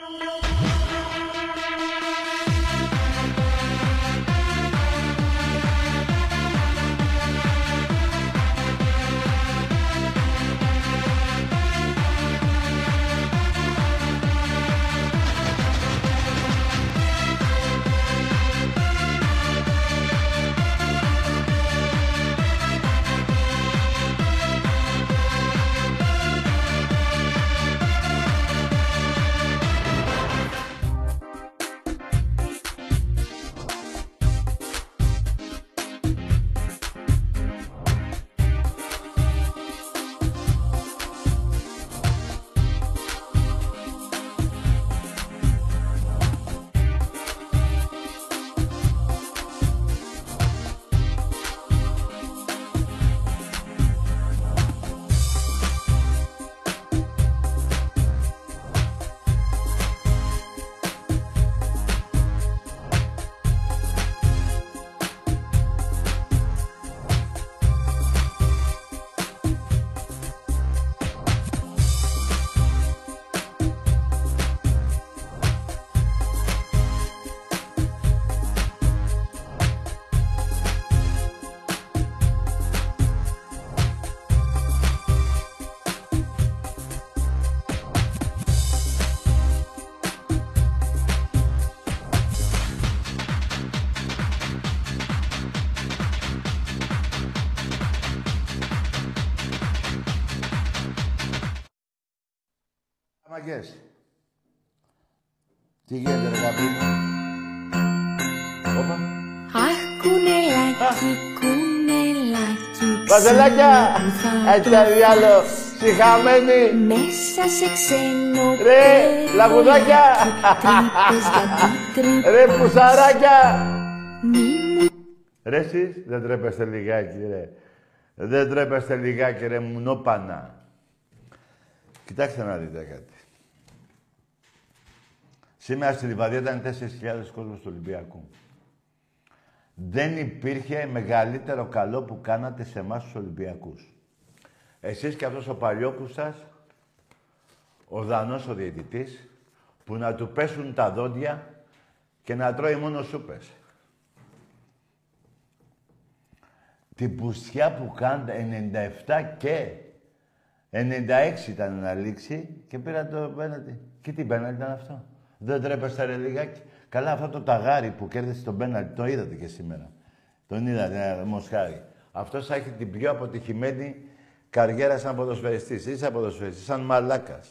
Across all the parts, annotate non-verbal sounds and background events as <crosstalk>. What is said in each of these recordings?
No. Μαγκές. Τι γίνεται, ρε Γαμπρίνο. Όπα. Αχ, κουνελάκι, κουνελάκι. Παζελάκια! Έτσι διάλο. Συχαμένη. Μέσα σε ξένο Ρε, πέρι, λαγουδάκια. τρύπες γιατί <laughs> τρύπες. Ρε, πουσαράκια. Μη μου Ρε εσείς, δεν τρέπεστε λιγάκι, ρε. Δεν τρέπεστε λιγάκι, ρε, μουνόπανα. Κοιτάξτε να δείτε κάτι. Σήμερα στη Λιβαδιά ήταν 4.000 κόσμος του Ολυμπιακού. Δεν υπήρχε μεγαλύτερο καλό που κάνατε σε εμάς τους Ολυμπιακούς. Εσείς και αυτός ο παλιόκους σας, ο Δανός ο διαιτητής, που να του πέσουν τα δόντια και να τρώει μόνος σούπες. Την πουστιά που κάνετε 97 και 96 ήταν να λήξει και πήρα το πέναλτι. Και τι πέναλτι ήταν αυτό; Δεν τρέπεστε ρε λιγάκι. Καλά αυτό το ταγάρι που κέρδισε τον πέναλτι, το είδατε και σήμερα. Τον είδατε, ε, Μοσχάρη. Αυτός θα έχει την πιο αποτυχημένη καριέρα σαν ποδοσφαιριστής. Είσαι ποδοσφαιριστής, σαν μαλάκας.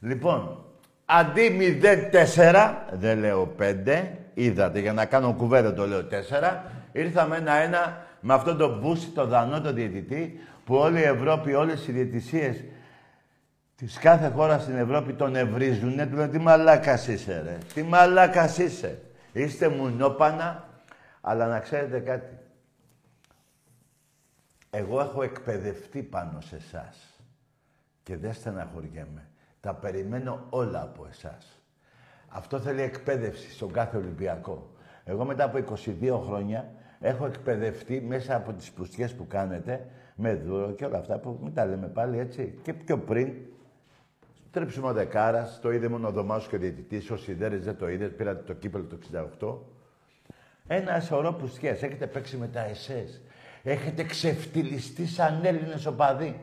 Λοιπόν, αντί 0-4, δεν λέω 5, είδατε, για να κάνω κουβέντα το λέω 4, ήρθαμε ένα-ένα με αυτόν τον Μπούση, τον Δανό, τον διαιτητή, που όλη η Ευρώπη, όλες οι διαιτησίες της κάθε χώρα στην Ευρώπη τον ευρίζουνε. Του λένε, τι μαλάκας είσαι, ρε. Τι μαλάκας είσαι. Είστε μουνόπανα, αλλά να ξέρετε κάτι. Εγώ έχω εκπαιδευτεί πάνω σε εσάς και δεν στεναχωριέμαι. Τα περιμένω όλα από εσάς. Αυτό θέλει εκπαίδευση στον κάθε Ολυμπιακό. Εγώ μετά από 22 χρόνια έχω εκπαιδευτεί μέσα από τις πουστιές που κάνετε, με δούρο και όλα αυτά που μην τα λέμε πάλι έτσι. Και πιο πριν, τρέψιμο δεκάρας, το είδε μόνο ο Δωμάσος και ο διαιτητής, ο Σιδέρης δεν το είδε, πήρατε το κύπελο το 68. Ένα σωρό πουστιές. Έχετε παίξει με τα ΕΣΕΣ. Έχετε ξεφτυλιστεί σαν Έλληνες οπαδοί.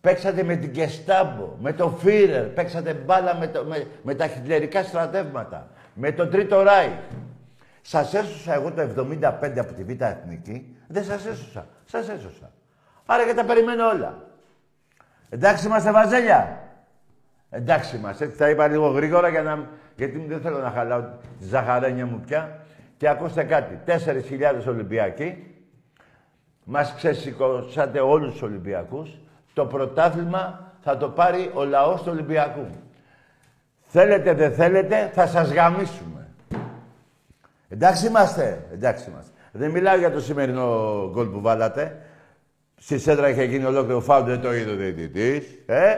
Παίξατε με την Κεστάμπο, με το Φίρερ, παίξατε μπάλα με, το, με, με τα χιτλερικά στρατεύματα, με το Τρίτο Ράι. Σας έσωσα εγώ το 75 από τη Β' Εθνική, δεν σας έσωσα. Σας έσωσα. Άρα και τα περιμένω όλα. Εντάξει είμαστε βαζέλια. Εντάξει είμαστε. Έτσι θα είπα λίγο γρήγορα για να... γιατί δεν θέλω να χαλάω τη ζαχαρένια μου πια. Και ακούστε κάτι. 4.000 Ολυμπιακοί. Μας ξεσηκώσατε όλους τους Ολυμπιακούς. Το πρωτάθλημα θα το πάρει ο λαός του Ολυμπιακού. Θέλετε, δεν θέλετε, θα σας γαμίσουμε. Εντάξει είμαστε, εντάξει είμαστε. Δεν μιλάω για το σημερινό γκολ που βάλατε. Στη σέντρα είχε γίνει ολόκληρο φάουλ, δεν το είδε ο διαιτητής. Ε,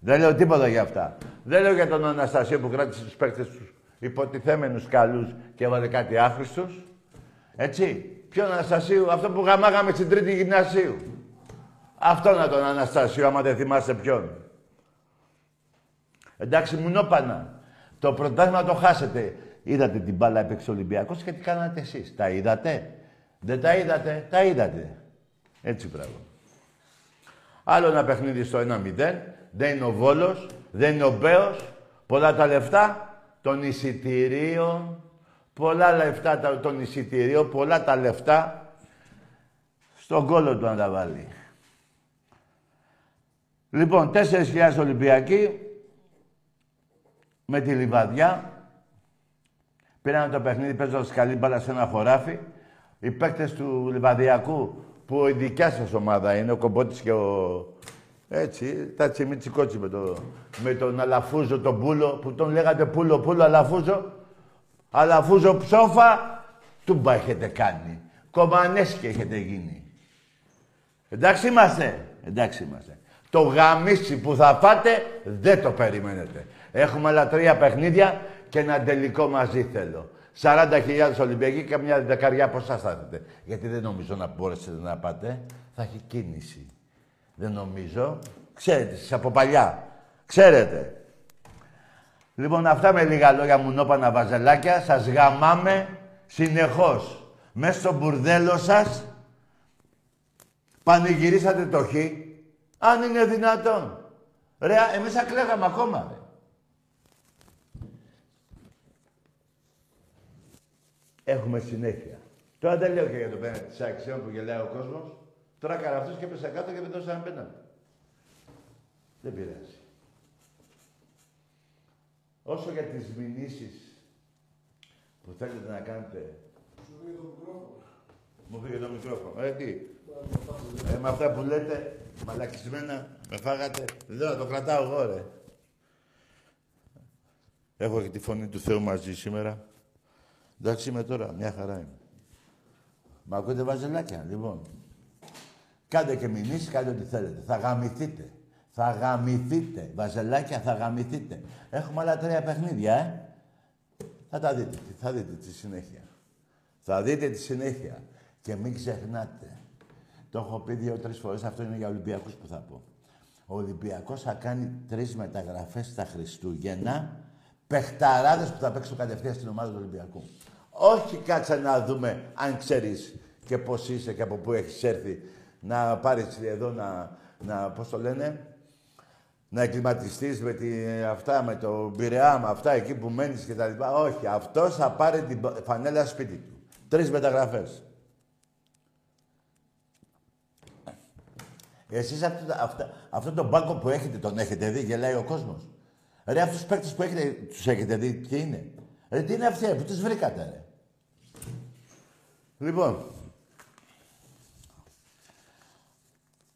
δεν λέω τίποτα για αυτά. Δεν λέω για τον Αναστασίο που κράτησε τους παίκτες τους υποτιθέμενους καλούς και έβαλε κάτι άχρηστους. Έτσι. Ποιον Αναστασίου, αυτό που γαμάγαμε στην τρίτη γυμνασίου. Αυτό να τον Αναστασίου, άμα δεν θυμάσαι ποιον. Εντάξει, μουνόπανα. Το πρωτάθλημα το χάσετε. Είδατε την μπάλα έπαιξε ο Ολυμπιακός και τι κάνατε εσείς. Τα είδατε; Δεν τα είδατε; Τα είδατε. Έτσι πράγμα. Άλλο ένα παιχνίδι στο 1-0. Δεν είναι ο Βόλος. Δεν είναι ο Μπέος. Πολλά τα λεφτά των εισιτηρίων. Πολλά λεφτά των εισιτηρίων. Πολλά τα λεφτά στον κόλλο του να τα βάλει. Λοιπόν, 4.000 Ολυμπιακοί με τη Λιβαδιά. Πήραν το παιχνίδι παίζοντας καλή μπάλα σε ένα χωράφι. Οι παίκτες του Λιβαδιακού, που η δικιά σας ομάδα είναι, ο Κομπότης και ο. Έτσι, τα τσιμίτσι με, το, με τον Αλαφούζο, τον Πούλο, που τον λέγατε Πούλο, Πούλο, Αλαφούζο. Αλαφούζο ψόφα, τούμπα έχετε κάνει. Κομμανέσκι έχετε γίνει. Εντάξει είμαστε. Εντάξει είμαστε. Το γαμίσι που θα φάτε δεν το περιμένετε. Έχουμε άλλα τρία παιχνίδια και ένα τελικό μαζί θέλω. 40.000 Ολυμπιακοί και μια δεκαριά από εσάς θα έρθετε. Γιατί δεν νομίζω να μπορέσετε να πάτε. Θα έχει κίνηση. Δεν νομίζω. Ξέρετε, εσείς από παλιά. Ξέρετε. Λοιπόν, αυτά με λίγα λόγια μου νόπανα βαζελάκια. Σας γαμάμε συνεχώς. Μέσα στο μπουρδέλο σας πανηγυρίσατε το χ. Αν είναι δυνατόν. Ρε, εμείς ακλέγαμε ακόμα, ρε. Έχουμε συνέχεια. Τώρα δεν λέω και για το πέναντι της αξιών που γελάει ο κόσμος. Τώρα αυτός και πέσα κάτω και δεν ένα πέναντι. Δεν πειράζει. Όσο για τις μηνύσεις που θέλετε να κάνετε... Σου φύγει το μικρόφωνο. Μου φύγει το μικρόφωνο. Ε, τι; Ε, με αυτά που λέτε, μαλακισμένα, με φάγατε. Δεν το κρατάω εγώ, ρε. Έχω και τη φωνή του Θεού μαζί σήμερα. Εντάξει είμαι τώρα, μια χαρά είμαι. Μα ακούτε βαζελάκια, λοιπόν. Κάντε και μηνύσεις, κάντε ό,τι θέλετε. Θα γαμηθείτε. Θα γαμηθείτε. Βαζελάκια, θα γαμηθείτε. Έχουμε άλλα τρία παιχνίδια, ε. Θα τα δείτε. Θα δείτε τη συνέχεια. Θα δείτε τη συνέχεια. Και μην ξεχνάτε. Το έχω πει δύο-τρεις φορές. Αυτό είναι για Ολυμπιακούς που θα πω. Ο Ολυμπιακός θα κάνει τρεις μεταγραφές στα Χριστούγεννα. Πεχταράδε που θα παίξουν κατευθείαν στην ομάδα του Ολυμπιακού. Όχι κάτσε να δούμε αν ξέρεις και πώς είσαι και από πού έχεις έρθει να πάρεις εδώ να, να πώς το λένε, να εγκληματιστείς με τη, αυτά, με το Πειραιά, με αυτά εκεί που μένεις και τα λοιπά. Όχι, αυτός θα πάρει την φανέλα σπίτι του. Τρεις μεταγραφές. Εσείς αυτό, αυτό, αυτό τον μπάκο που έχετε, τον έχετε δει, γελάει ο κόσμος; Ρε, αυτούς τους παίκτες που έχετε, τους έχετε δει, ποιοι είναι; Ρε, τι είναι αυτοί, που τους βρήκατε, ρε; Λοιπόν,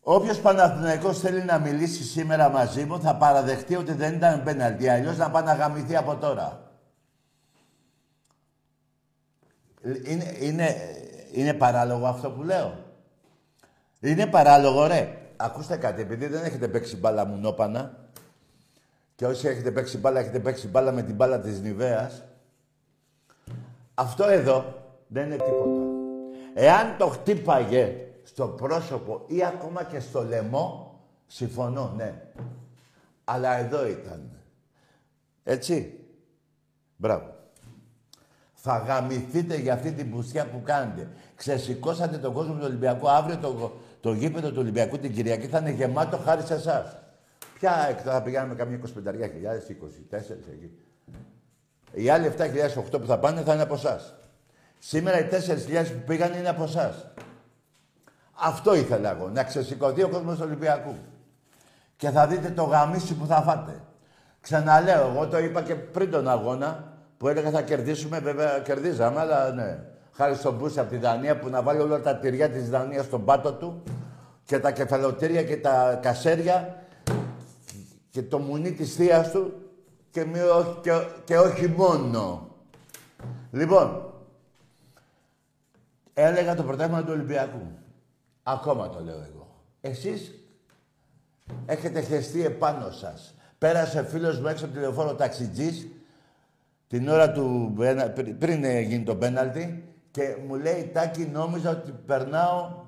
Όποιος Παναθηναϊκός θέλει να μιλήσει σήμερα μαζί μου θα παραδεχτεί ότι δεν ήταν πέναλτι. Αλλιώς να πάει να γαμηθεί από τώρα. Είναι, είναι, είναι παράλογο αυτό που λέω. Είναι παράλογο, ρε. Ακούστε κάτι, επειδή δεν έχετε παίξει μπάλα μουνόπανα και όσοι έχετε παίξει μπάλα, έχετε παίξει μπάλα με την μπάλα της Νιβέας, αυτό εδώ δεν είναι τίποτα. Εάν το χτύπαγε στο πρόσωπο ή ακόμα και στο λαιμό, συμφωνώ, ναι. Αλλά εδώ ήταν. Έτσι. Μπράβο. Θα γαμηθείτε για αυτή την πουστιά που κάνετε. Ξεσηκώσατε τον κόσμο του Ολυμπιακού. Αύριο το, το γήπεδο του Ολυμπιακού την Κυριακή θα είναι γεμάτο χάρη σε εσάς. Ποια θα πηγαίνουμε καμία 25 χιλιάδες, 24 εκεί. Οι άλλοι 7.008 που θα πάνε θα είναι από εσάς. Σήμερα οι 4.000 που πήγαν είναι από εσάς. Αυτό ήθελα εγώ, να ξεσηκωθεί ο κόσμος του Ολυμπιακού. Και θα δείτε το γαμίσι που θα φάτε. Ξαναλέω, εγώ το είπα και πριν τον αγώνα, που έλεγα θα κερδίσουμε, βέβαια κερδίζαμε, αλλά ναι. Χάρη στον Μπούση από τη Δανία που να βάλει όλα τα τυριά της Δανίας στον πάτο του και τα κεφαλοτήρια και τα κασέρια και το μουνί της θείας του και, και, και όχι μόνο. Λοιπόν, έλεγα το πρωτάθλημα του Ολυμπιακού. Ακόμα το λέω εγώ. Εσείς έχετε χεστεί επάνω σας. Πέρασε φίλος μου έξω από τη λεωφόρο ταξιτζής την ώρα του, πριν γίνει το πέναλτι και μου λέει Τάκη νόμιζα ότι περνάω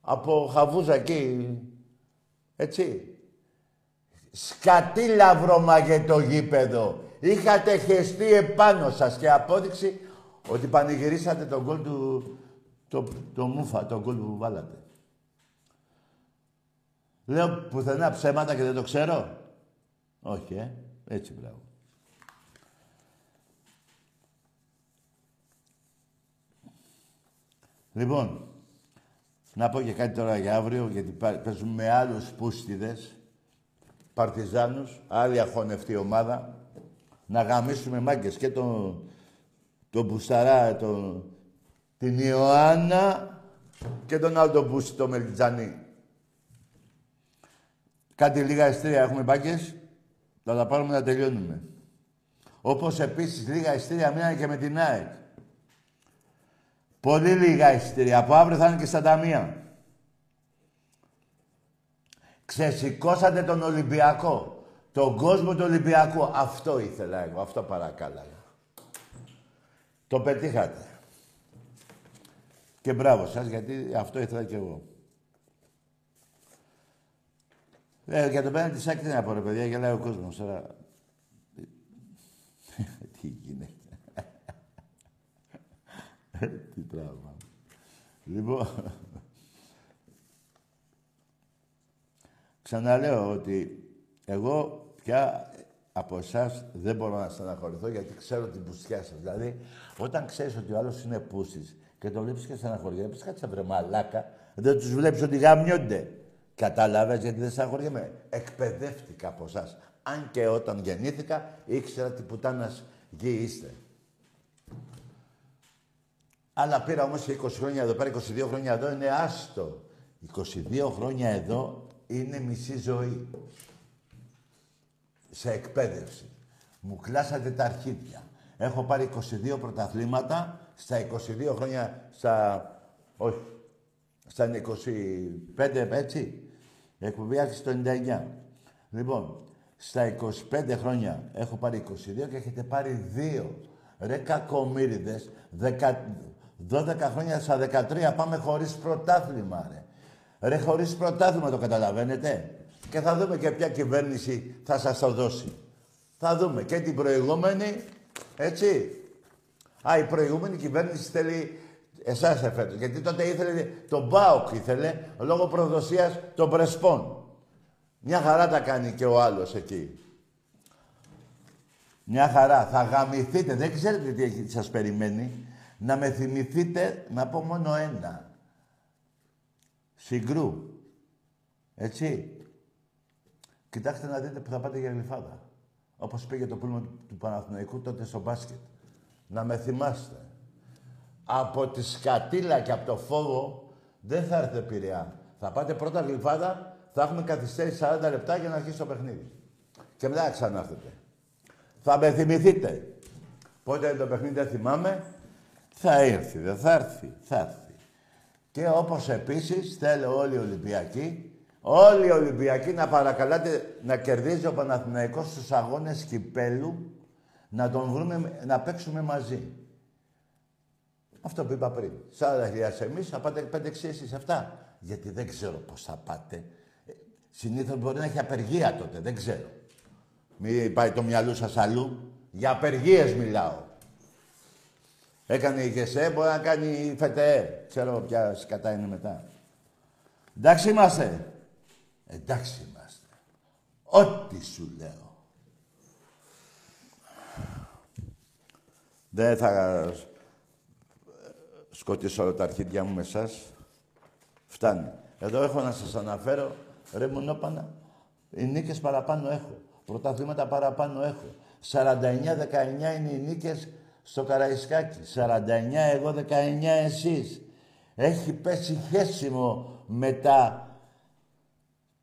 από χαβούζα εκεί. Έτσι. Σκατήλα βρωμάγε το γήπεδο. Είχατε χεστεί επάνω σας και απόδειξη ότι πανηγυρίσατε τον γκολ του... Το, το μούφα, τον γκολ που βάλατε. Λέω πουθενά ψέματα και δεν το ξέρω. Όχι, ε. Έτσι, μπράβο. Λοιπόν, να πω και κάτι τώρα για αύριο, γιατί παίζουμε με άλλους πούστιδες, παρτιζάνους, άλλη αχωνευτή ομάδα, να γαμίσουμε μάγκες και τον, τον Μπουσταρά, τον, την Ιωάννα και τον άλλο τον Μπούστη, τον Μελιτζανί. Κάτι λίγα εστία έχουμε μπάκες, θα τα πάρουμε να τελειώνουμε. Όπως επίσης λίγα εστία μείνανε και με την ΑΕΚ. Πολύ λίγα εισιτήρια. Από αύριο θα είναι και στα ταμεία. Ξεσηκώσατε τον Ολυμπιακό. Τον κόσμο του Ολυμπιακού. Αυτό ήθελα εγώ. Αυτό παρακάλαγα. Το πετύχατε. Και μπράβο σας, γιατί αυτό ήθελα κι εγώ. Ε, για το πέναντι της άκρη να πω, ρε παιδιά, γελάει ο κόσμος. Τώρα... <laughs> Τι γίνεται. <laughs> Τι πράγμα. Λοιπόν, ξαναλέω ότι εγώ πια από εσάς δεν μπορώ να στεναχωρηθώ γιατί ξέρω την πουστιά σας. Δηλαδή, όταν ξέρεις ότι ο άλλος είναι πούστη και το βλέπει και στεναχωριέμαι, κάτσε βρε μαλάκα, δεν τους βλέπεις ότι γαμιόνται. Κατάλαβες γιατί δεν στεναχωριέμαι. Εκπαιδεύτηκα από εσάς. Αν και όταν γεννήθηκα ήξερα τι πουτάνας γη είστε. Αλλά πήρα όμως και 20 χρόνια εδώ πέρα, 22 χρόνια εδώ, είναι άστο. 22 χρόνια εδώ είναι μισή ζωή. Σε εκπαίδευση. Μου κλάσατε τα αρχίδια. Έχω πάρει 22 πρωταθλήματα στα 22 χρόνια, στα... όχι, στα 25 έτσι. Εκπομπή άρχισε το 99. Λοιπόν, στα 25 χρόνια έχω πάρει 22 και έχετε πάρει 2. Ρε κακομύριδες, 12 χρόνια στα 13 πάμε χωρίς πρωτάθλημα, ρε. Ρε, χωρίς πρωτάθλημα το καταλαβαίνετε. Και θα δούμε και ποια κυβέρνηση θα σας το δώσει. Θα δούμε και την προηγούμενη, έτσι. Α, η προηγούμενη κυβέρνηση θέλει εσάς εφέτος. Γιατί τότε ήθελε, τον ΠΑΟΚ ήθελε, λόγω προδοσίας των Πρεσπών. Μια χαρά τα κάνει και ο άλλος εκεί. Μια χαρά. Θα γαμηθείτε. Δεν ξέρετε τι σας περιμένει. Να με θυμηθείτε, να πω μόνο ένα. Συγκρού. Έτσι. Κοιτάξτε να δείτε που θα πάτε για γλυφάδα. Όπως πήγε το πούλμα του Παναθηναϊκού τότε στο μπάσκετ. Να με θυμάστε. Από τη σκατήλα και από το φόβο δεν θα έρθει πειραιά. Θα πάτε πρώτα γλυφάδα, θα έχουμε καθυστέρηση 40 λεπτά για να αρχίσει το παιχνίδι. Και μετά ξανάρθετε. Θα με θυμηθείτε. Πότε το παιχνίδι δεν θυμάμαι, θα έρθει, δεν θα έρθει, θα έρθει. Και όπως επίσης θέλω όλοι οι Ολυμπιακοί, όλοι οι Ολυμπιακοί να παρακαλάτε να κερδίζει ο Παναθηναϊκός στους αγώνες κυπέλου, να τον βρούμε, να παίξουμε μαζί. Αυτό που είπα πριν. 40.000 εμείς, θα πάτε 5-6 εσείς αυτά. Γιατί δεν ξέρω πώς θα πάτε. Ε, συνήθως μπορεί να έχει απεργία τότε, δεν ξέρω. Μην πάει το μυαλό σας αλλού. Για απεργίες μιλάω. Έκανε η ΓΕΣΕ, μπορεί να κάνει η ΦΕΤΕ. Ξέρω ποια σκατά είναι μετά. Εντάξει είμαστε. Εντάξει είμαστε. Ό,τι σου λέω. Δεν θα σκοτήσω όλα τα αρχίδια μου με εσάς. Φτάνει. Εδώ έχω να σας αναφέρω, ρε μονόπανα, οι νίκες παραπάνω έχω. Πρωταθλήματα παραπάνω έχω. 49-19 είναι οι νίκες στο Καραϊσκάκι. 49 εγώ, 19 εσείς. Έχει πέσει χέσιμο μετά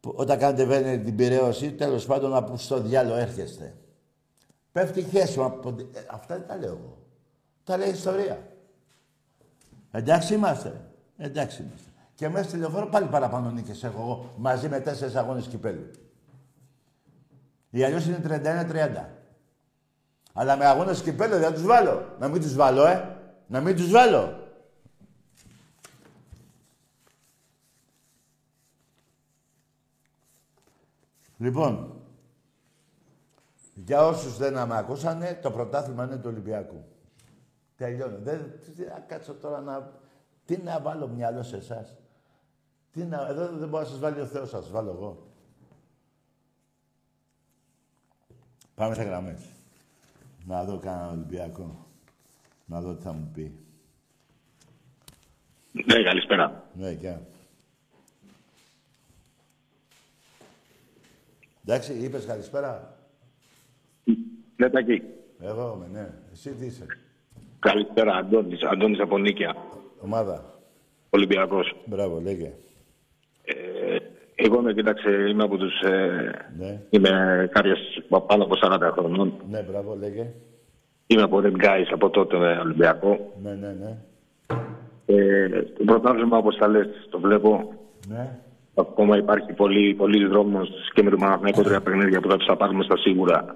όταν κάνετε βένε την πυραίωση, τέλος πάντων από στο διάλογο έρχεστε. Πέφτει χέσιμο. Από... Ε, αυτά δεν τα λέω εγώ. Τα λέει η ιστορία. Εντάξει είμαστε. Εντάξει είμαστε. Και μέσα στη λεωφόρο πάλι παραπάνω νίκες έχω εγώ μαζί με τέσσερις αγώνες κυπέλου. Η αλλιώς είναι 31-30. Αλλά με αγώνες κυπέλλο δεν θα τους βάλω. Να μην τους βάλω, ε. Να μην τους βάλω. Λοιπόν, Για όσους δεν με ακούσανε, το πρωτάθλημα είναι του Ολυμπιακού. Τελειώνω. Δεν, τι να κάτσω τώρα να... Τι να βάλω μυαλό σε εσάς; Τι να... Εδώ δεν μπορεί να σας βάλει ο Θεός, θα σας βάλω εγώ. Πάμε σε γραμμές. Να δω κανένα Ολυμπιακό. Να δω τι θα μου πει. Ναι, καλησπέρα. Ναι, γεια. Εντάξει, είπες καλησπέρα. Ναι, Τάκη. Εγώ είμαι, ναι. Εσύ τι είσαι; Καλησπέρα, Αντώνης, Αντώνης από Νίκαια, Ομάδα. Ολυμπιακός. Μπράβο, λέγε. Ε, εγώ είμαι, κοίταξε, είμαι από τους... Ε, Ναι, είμαι κάποιες πάνω από 40 χρονών. ναι, μπράβο, λέγε. Είμαι από Red Guys, από τότε με Ολυμπιακό. Ναι, ναι, ναι. Ε, το πρωτάθλημα, όπως τα λες, το βλέπω. Ναι. Ακόμα υπάρχει πολύ, πολύ δρόμος και με το Παναθηναϊκό τρία παιχνίδια που θα τους τα πάρουμε στα σίγουρα.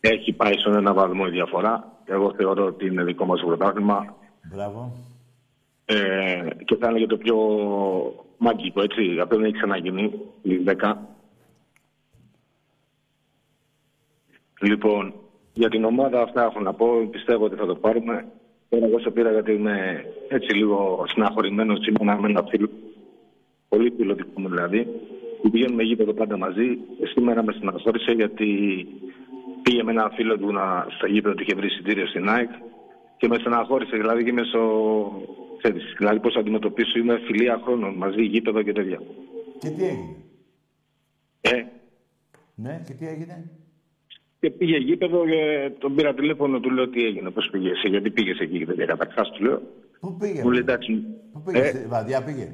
Έχει πάει στον ένα βαθμό η διαφορά. Εγώ θεωρώ ότι είναι δικό μας το πρωτάθλημα. Μπράβο. Ε, και θα είναι και το πιο μαγικό, έτσι. Αυτό δεν έχει ξαναγίνει, η 10. Λοιπόν, για την ομάδα αυτά έχω να πω. Πιστεύω ότι θα το πάρουμε. Τώρα εγώ σε πήρα γιατί είμαι έτσι λίγο συναχωρημένος σήμερα με ένα φίλο. Πολύ φιλοτικό μου δηλαδή. Που πηγαίνουμε γήπεδο πάντα μαζί. Σήμερα με συναχώρησε γιατί πήγε με ένα φίλο του να, στο γήπεδο του είχε βρει εισιτήριο στην ΑΕΚ και με στεναχώρησε, δηλαδή και μέσω. Ξέρεις, δηλαδή πώς αντιμετωπίσω, είμαι φιλία χρόνων μαζί, γήπεδο και τέτοια. Και τι έγινε; Ε, Ναι, και τι έγινε; και πήγε γήπεδο και τον πήρα τηλέφωνο, του λέω τι έγινε, πώς πήγε, εσύ, γιατί πήγες εκεί και τέτοια. Καταρχάς του λέω. Πού πήγε; Μου λέει εντάξει. Πού πήγε. Ε, στη Βαδιά πήγε;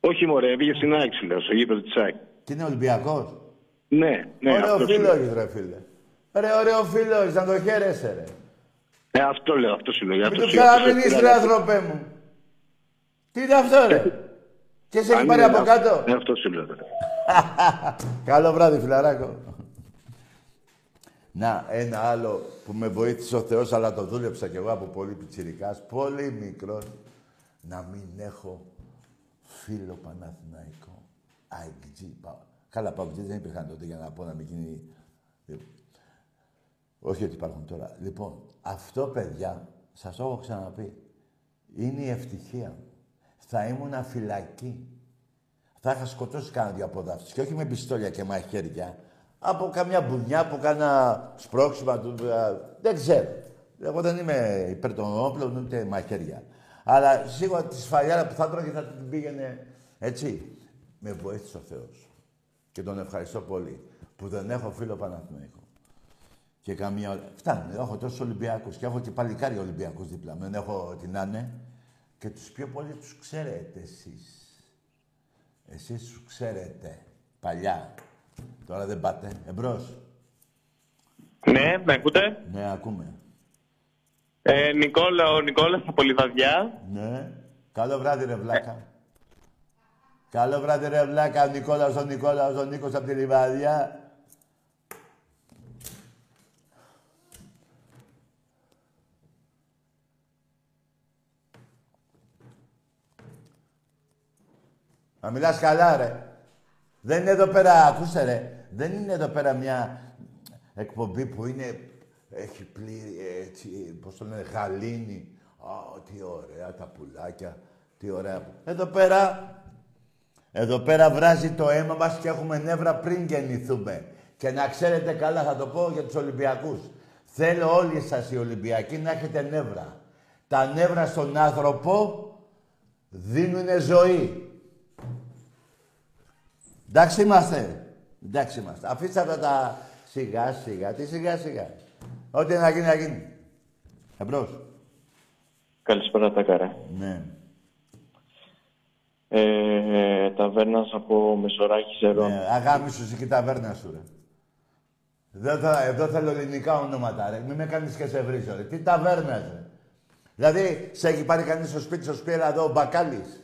όχι μωρέ, πήγε στην ΑΕΚ, σου λέω, στο γήπεδο της ΑΕΚ. Και είναι Ολυμπιακός; Ναι, ναι, ωραίο αυτός, σου φίλο λέω. έχεις, ρε φίλε. Ρε, ωραίο φίλος έχεις, να το χαίρεσαι, ρε. ε, αυτό λέω, αυτό σου λέω. γι' Μην αυτό του σου- αυτό σου ξαναμιλείς, πήρα. ρε, άνθρωπέ μου. Τι είναι αυτό, ρε; Και σε Αν έχει πάρει είναι από αυτό- κάτω; Ε, αυτό σου λέω. τώρα. <laughs> Καλό βράδυ, φιλαράκο. Να, ένα άλλο που με βοήθησε ο Θεός, αλλά το δούλεψα κι εγώ από πολύ πιτσιρικάς, πολύ μικρός, να μην έχω φίλο Παναθηναϊκό. Αιγτζή, πα- Καλά, παγκοτζή δεν υπήρχαν τότε για να πω να μην γίνει... Όχι ότι υπάρχουν τώρα. Λοιπόν, αυτό, παιδιά, σας το έχω ξαναπεί, είναι η ευτυχία μου. Θα ήμουν φυλακή. Θα είχα σκοτώσει κανένα δύο αποδάφτες. Και όχι με πιστόλια και μαχαίρια. Από καμιά μπουνιά που κάνα σπρώξιμα του. α, Δεν ξέρω. Εγώ δεν είμαι υπέρ των όπλων ούτε μαχαίρια. Αλλά σίγουρα τη σφαλιάρα που θα τρώγε θα την πήγαινε έτσι. Με βοήθησε ο Θεός. Και τον ευχαριστώ πολύ. Που δεν έχω φίλο Παναθηναϊκό. Και καμία ώρα. Φτάνει. Έχω τόσους Ολυμπιακούς και έχω και παλικάρια Ολυμπιακούς δίπλα μου. Δεν έχω τι να είναι. Και τους πιο πολύ τους ξέρετε εσείς. Εσείς τους ξέρετε. Παλιά. Τώρα δεν πάτε. Εμπρός. Ναι, με ακούτε; Ναι, ακούμε. Ε, Νικόλα, ο Νικόλας από Λιβαδιά. Ναι. Καλό βράδυ, ρε Βλάκα. Καλό βράδυ, ρε Βλάκα. Ο Νικόλαος, ο Νικόλαος, ο Νίκος από τη Λιβαδιά. Να μιλάς καλά, ρε. Δεν είναι εδώ πέρα, ακούστε ρε, δεν είναι εδώ πέρα μια εκπομπή που είναι, έχει πλήρη, έτσι, πώς το λένε, γαλήνη. Α, τι ωραία τα πουλάκια, τι ωραία. Εδώ πέρα, εδώ πέρα βράζει το αίμα μας και έχουμε νεύρα πριν γεννηθούμε. Και να ξέρετε καλά, θα το πω για τους Ολυμπιακούς. Θέλω όλοι σας οι Ολυμπιακοί να έχετε νεύρα. Τα νεύρα στον άνθρωπο δίνουν ζωή. Εντάξει είμαστε. Εντάξει είμαστε. Αφήστε αυτά τα σιγά σιγά. Τι σιγά σιγά. Ό,τι να γίνει να γίνει. Εμπρός. Καλησπέρα, Τάκαρα. Ναι. Ε, ταβέρνας από Μεσοράχη Ζερών. ναι. Αγάμι σου και η ταβέρνα σου, ρε. Εδώ, θα, εδώ θέλω ελληνικά ονόματα, ρε. Μην με κάνεις και σε βρίζω, ρε. Τι ταβέρνα, ρε. Δηλαδή, σε έχει πάρει κανείς στο σπίτι σου, σου πει, έλα εδώ, ο Μπακάλης.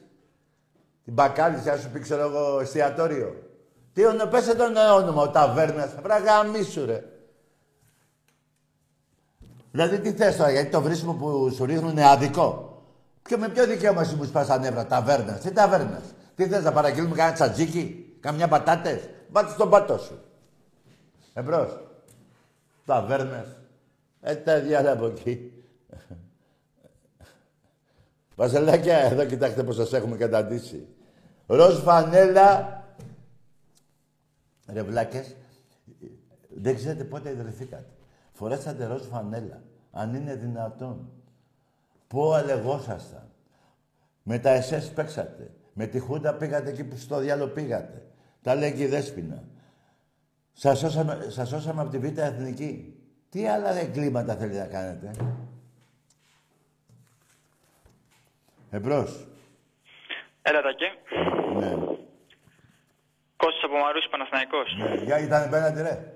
Την Μπακάλης, ας σου πει, ξέρω εγώ, εστιατόριο. Τι όνομα, πέσε τον όνομα, ο ταβέρνας. Βράγα σου, ρε. Δηλαδή, τι θες τώρα, γιατί το βρίσκουμε που σου ρίχνουν αδικό. Και με ποιο δικαίωμα εσύ μου σπάς τα νεύρα, ταβέρνας. Τι ταβέρνας. Τι θες, να παραγγείλουμε κανένα τσατζίκι, καμιά πατάτες. Πάτε στον πατό σου. Εμπρός. ταβέρνες. Ε, τα διάλα από εκεί. Βασιλάκια, εδώ κοιτάξτε πώς σας έχουμε καταντήσει. Ροζ φανέλα. Ρε βλάκες, δεν ξέρετε πότε ιδρυθήκατε. Φορέσατε ροζ φανέλα. Αν είναι δυνατόν. Πού αλεγόσασταν. Με τα εσές παίξατε. Με τη Χούντα πήγατε εκεί που στο διάλο πήγατε. Τα λέγει η Δέσποινα. Σας σώσαμε, σας σώσαμε από τη Β' Εθνική. Τι άλλα εγκλήματα θέλετε να κάνετε; Εμπρός. Έλα, Τακί. Ναι. Κώστας από Μαρούσι, Παναθηναϊκός. ναι. Για ήταν πέναλτι, ρε.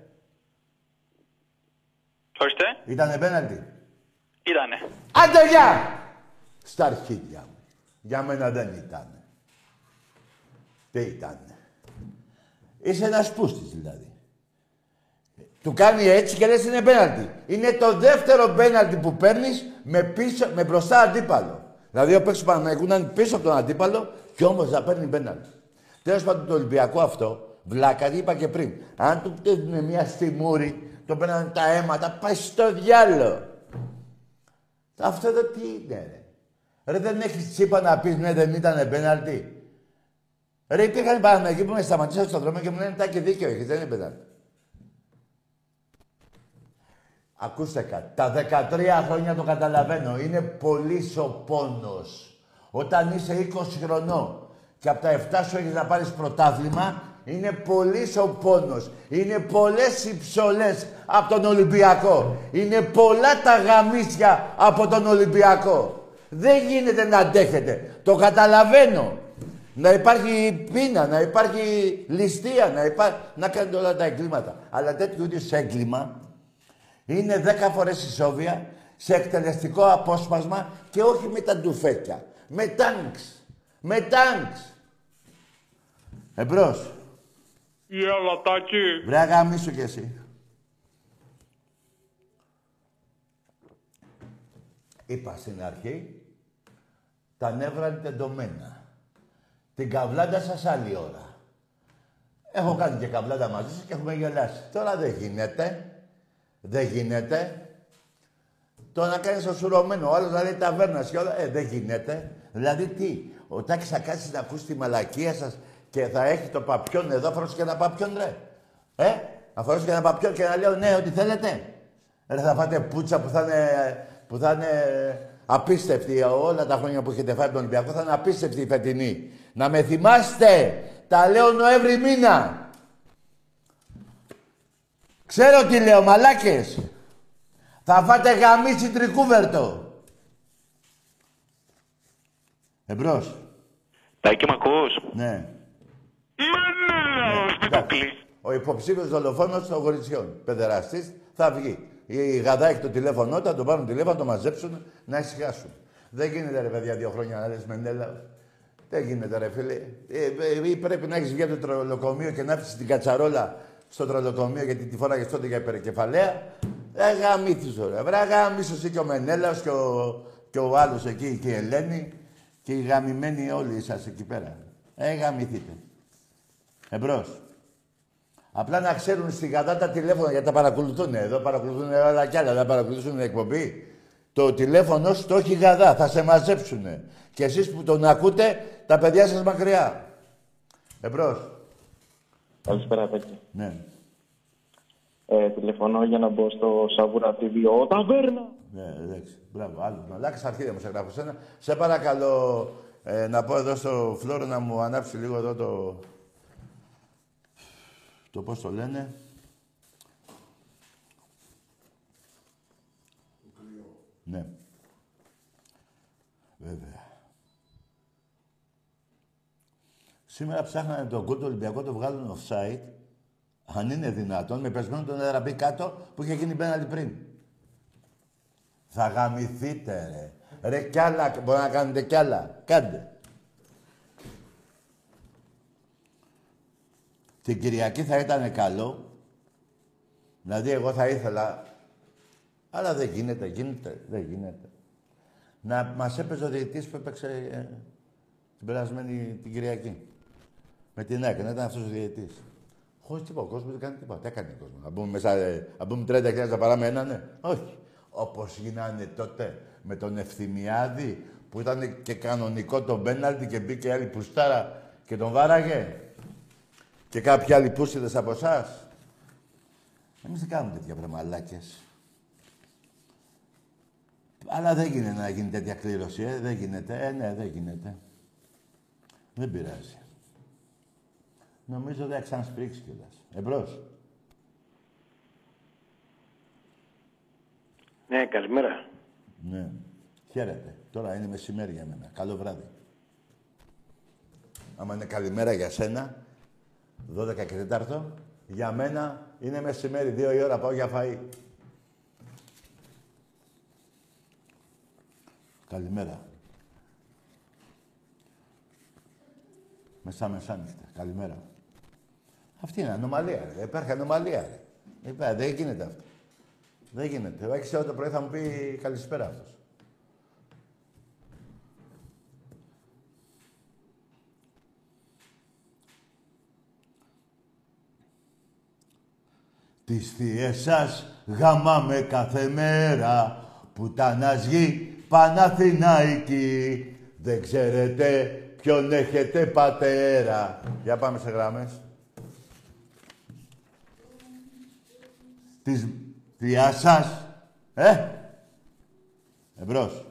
Ορίστε. Ήτανε πέναλτι. Ήτανε. Άντε, γεια! Στα αρχίδια μου. Για μένα δεν ήταν. Τι ήταν. Είσαι ένας πούστης δηλαδή. Του κάνει έτσι και λες είναι πέναλτι. Είναι το δεύτερο πέναλτι που παίρνεις με, πίσω, με μπροστά αντίπαλο. Δηλαδή ο παίκτης του Παναγικού να είναι πίσω από τον αντίπαλο και όμως να παίρνει πέναλτι. Τέλος πάντων το Ολυμπιακό αυτό, βλάκα, είπα και πριν. Αν του πτύνουν μια στη μούρη, το παίρνανε τα αίματα, πάει στο διάλο. Αυτό εδώ τι είναι, ρε. Ρε δεν έχεις τσίπα να πεις ναι δεν ήταν πέναλτι. Ρε υπήρχαν Παναγικοί που με σταματήσαν στον δρόμο και μου λένε τάκι δίκιο έχεις, δεν είναι πέναλτι. Ακούστε κάτι. Τα 13 χρόνια το καταλαβαίνω. Είναι πολύ ο πόνος. Όταν είσαι 20 χρονών και από τα 7 σου έχεις να πάρεις πρωτάθλημα, είναι πολύ ο πόνος. Είναι πολλές οι ψωλές από τον Ολυμπιακό. Είναι πολλά τα γαμίσια από τον Ολυμπιακό. Δεν γίνεται να αντέχετε. Το καταλαβαίνω. Να υπάρχει πείνα, να υπάρχει ληστεία, να, υπά... να κάνετε όλα τα εγκλήματα. Αλλά τέτοιου είδους έγκλημα είναι 10 φορές ισόβια σε εκτελεστικό απόσπασμα και όχι με τα ντουφέκια. Με τάγκς. Με τάγκς. Εμπρός. Γεια, λατάκι. Βρε αγαμίσου κι εσύ. Είπα στην αρχή, τα νεύρα είναι τεντωμένα. Την καβλάντα σας άλλη ώρα. Έχω κάνει και καβλάντα μαζί σας και έχουμε γελάσει. Τώρα δεν γίνεται. Δεν γίνεται. Το να κάνεις το σουρωμένο, ο άλλος να λέει ταβέρνας και όλα, ε, δεν γίνεται. Δηλαδή τι, ο Τάκης θα κάτσει να ακούσει τη μαλακία σας και θα έχει το παπιόν εδώ, φορώσει και ένα παπιόν, ρε. Ε, θα φορώσει και ένα παπιόν και να λέω ναι, ό,τι θέλετε. Ρε, θα φάτε πουτσα που θα είναι, που θα είναι απίστευτη όλα τα χρόνια που έχετε φάει τον Ολυμπιακό, θα είναι απίστευτη η φετινή. Να με θυμάστε, τα λέω Νοέμβρη μήνα. Ξέρω τι λέω, μαλάκες. Θα φάτε γαμίτσι τρικούβερτο. Εμπρός. Τακί, μ' ακούς; Ναι. Μανέλαος, μην το Εντάξει. κλείς. Ο υποψήφιος δολοφόνος των κοριτσιών. Παιδεραστής θα βγει. Η γαδά έχει το τηλέφωνο, θα τον πάρουν τηλέφωνο, θα το μαζέψουν, να ησυχάσουν. Δεν γίνεται ρε παιδιά δύο χρόνια να λες Μενέλα. Δεν γίνεται ρε φίλε. Ε, ε, ή πρέπει να έχεις βγει από το τρολοκομείο και να αφήσεις την κατσαρόλα στο τρολοκομείο γιατί τη φόραγες τότε για υπερκεφαλαία. Ε, γαμήθεις ωραία. Βρε γαμίσου εσύ και ο Μενέλαος και ο, και ο άλλος εκεί και η Ελένη και οι γαμημένοι όλοι σας εκεί πέρα. Ε, γαμηθείτε. Εμπρός. Απλά να ξέρουν στην κατά τα τηλέφωνα γιατί τα παρακολουθούν. Εδώ παρακολουθούν όλα κι άλλα, δεν παρακολουθούν την εκπομπή. Το τηλέφωνο σου το έχει γαδά, θα σε μαζέψουν. Και εσείς που τον ακούτε, τα παιδιά σας μακριά. Εμπρός. Καλησπέρα, Τάκη. Ναι. Ε, τηλεφωνώ για να μπω στο Σαβούρα TV. Ο Ταβέρνα! Ναι, εντάξει. Μπράβο. Άλλο μαλάκα αρχίδια μου σε γράφω σένα. Σε παρακαλώ ε, να πω εδώ στο Φλόρο να μου ανάψει λίγο εδώ το... Το πώς το λένε. Ναι. Βέβαια. Σήμερα ψάχνανε τον γκολ του Ολυμπιακό, το βγάλουν offside. Αν είναι δυνατόν, με πεσμένο τον έδρα κάτω που είχε γίνει πέναλτι πριν. Θα γαμηθείτε, ρε. Ρε, κι άλλα, μπορεί να κάνετε κι άλλα. Κάντε. Την Κυριακή θα ήταν καλό. Δηλαδή, εγώ θα ήθελα... Αλλά δεν γίνεται, γίνεται, δεν γίνεται. Να μας έπαιζε ο διαιτητής που έπαιξε ε, την περασμένη την Κυριακή. Με την ΑΕΚ, να ήταν αυτός ο διαιτητής. Χωρίς τίποτα. Ο κόσμος δεν κάνει τίποτα. Τι έκανε ο κόσμος. Να μπούμε μέσα, ε, να μπούμε 30.000 να παράμε έναν, ναι. Όχι. Όπως γίνανε τότε με τον Ευθυμιάδη που ήταν και κανονικό το πέναλτι και μπήκε άλλη πουστάρα και τον βάραγε. Και κάποιοι άλλοι πούστιδες από εσάς. Εμείς δεν κάνουμε τέτοια πραγμαλάκες. Αλλά δεν γίνεται να γίνει τέτοια κλήρωση, ε. Δεν γίνεται. Ε, ναι, δεν γίνεται. Δεν πειράζει. Νομίζω δεν θα ξανασπρίξεις κιόλας. Εμπρός. Ναι, καλημέρα. Ναι. Χαίρετε. Τώρα είναι μεσημέρι για μένα. Καλό βράδυ. Άμα είναι καλημέρα για σένα, 12 και 4, για μένα είναι μεσημέρι, 2 η ώρα πάω για φαΐ. Καλημέρα. Μεσά μεσάνυχτα. Καλημέρα. Αυτή είναι ανομαλία. Ρε. Υπάρχει ανομαλία. Ρε. Υπάρχει, δεν γίνεται αυτό. Δεν γίνεται. Ο έξι το πρωί θα μου πει καλησπέρα αυτός. Τις θείες σας γαμάμε κάθε μέρα που τα γη Παναθηναϊκή. Δεν ξέρετε ποιον έχετε πατέρα. Για πάμε σε γράμμες. Της θείας σας. Ε! Εμπρός.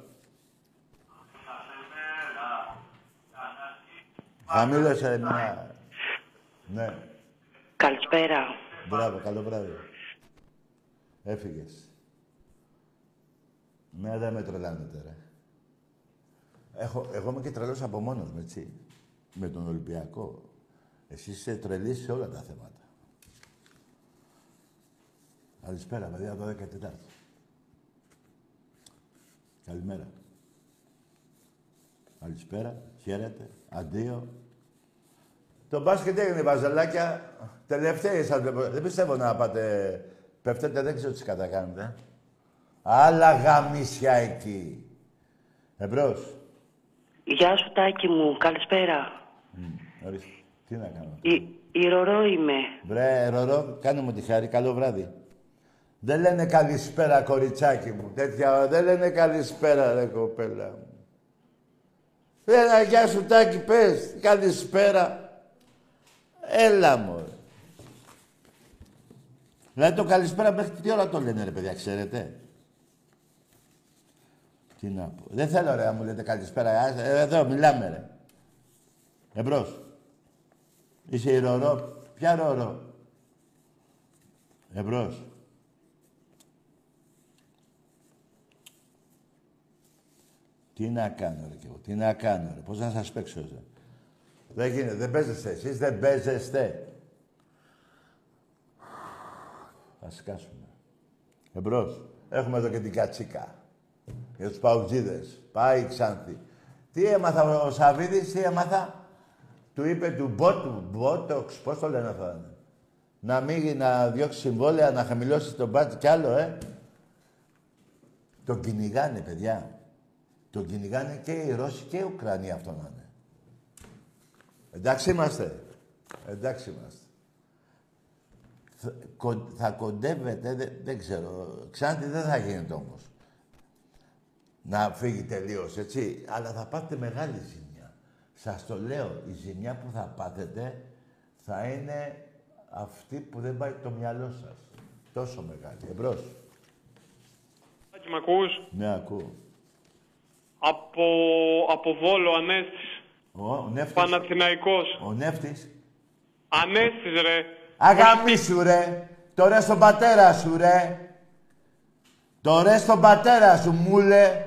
Χαμήλωσε μια... Ναι. Καλησπέρα. Μπράβο, καλό βράδυ. Έφυγες. Ναι, δεν με τρελάνετε, ρε. Έχω, εγώ είμαι και τρελός από μόνος μου, έτσι. Με τον Ολυμπιακό. Εσύ είσαι τρελή σε όλα τα θέματα. Καλησπέρα, παιδιά, 12 και Τετάρτη. Καλημέρα. Καλησπέρα, χαίρετε, αντίο. Το μπάσκετ έγινε, βαζελάκια. Τελευταίοι σας βλέπω. Δεν πιστεύω να πάτε... Πέφτετε, δεν ξέρω τι κατακάνετε. Άλλα γαμίσια εκεί. Εμπρός. Γεια σου Τάκη μου, καλησπέρα. Ορίστε. Τι να κάνω. Η, η Ρορό είμαι. Βρε, Ρορό, κάνε μου τη χάρη. Καλό βράδυ. Δεν λένε καλησπέρα, κοριτσάκι μου. Τέτοια, δεν λένε καλησπέρα, ρε κοπέλα μου. Ένα γεια σου, Τάκη, πες. Καλησπέρα. Έλα, μωρέ. Δηλαδή το καλησπέρα μέχρι τι ώρα το λένε, ρε παιδιά, ξέρετε; Τι να πω. Δεν θέλω, ρε, να μου λέτε καλησπέρα. Ε, Εδώ, μιλάμε, ρε. Εμπρός. Είσαι η Ρορό. Ποια Ρορό; Εμπρός. Τι να κάνω, ρε, κι εγώ. Τι να κάνω, ρε. Πώς να σας παίξω, ρε. Δεν γίνεται. Δεν παίζεστε εσείς. Δεν παίζεστε. Θα σκάσουμε. Εμπρός. Έχουμε εδώ και την κατσίκα. Για τους παουτζίδες. Πάει η Ξάνθη. Τι έμαθα ο Σαββίδης, τι έμαθα; Του είπε του μπότου, μπότοξ, πώς το λένε αυτό. Να μην να διώξει συμβόλαια, να χαμηλώσει τον μπάτ κι άλλο, ε; Τον κυνηγάνε, παιδιά. Τον κυνηγάνε και οι Ρώσοι και οι Ουκρανοί αυτό να είναι. Εντάξει είμαστε. Εντάξει είμαστε. Θα, κο, θα κοντεύετε, δεν, δεν ξέρω. Ξάντι δεν θα γίνεται όμως. Να φύγει τελείως έτσι. Αλλά θα πάτε μεγάλη ζημιά. Σας το λέω, η ζημιά που θα πάθετε θα είναι αυτή που δεν πάει το μυαλό σας. Τόσο μεγάλη. Εμπρός. Τάκη, μ' ακούς; Ναι, ακούω. Από, από Βόλο, Ανέστης. Ο, ο Νεύτης. Παναθηναϊκός. Ο Νεύτης. Ανέστης, ρε. Αγαμίσου ρε. Το ρε στον πατέρα σου ρε. Το ρε στον πατέρα σου μούλε.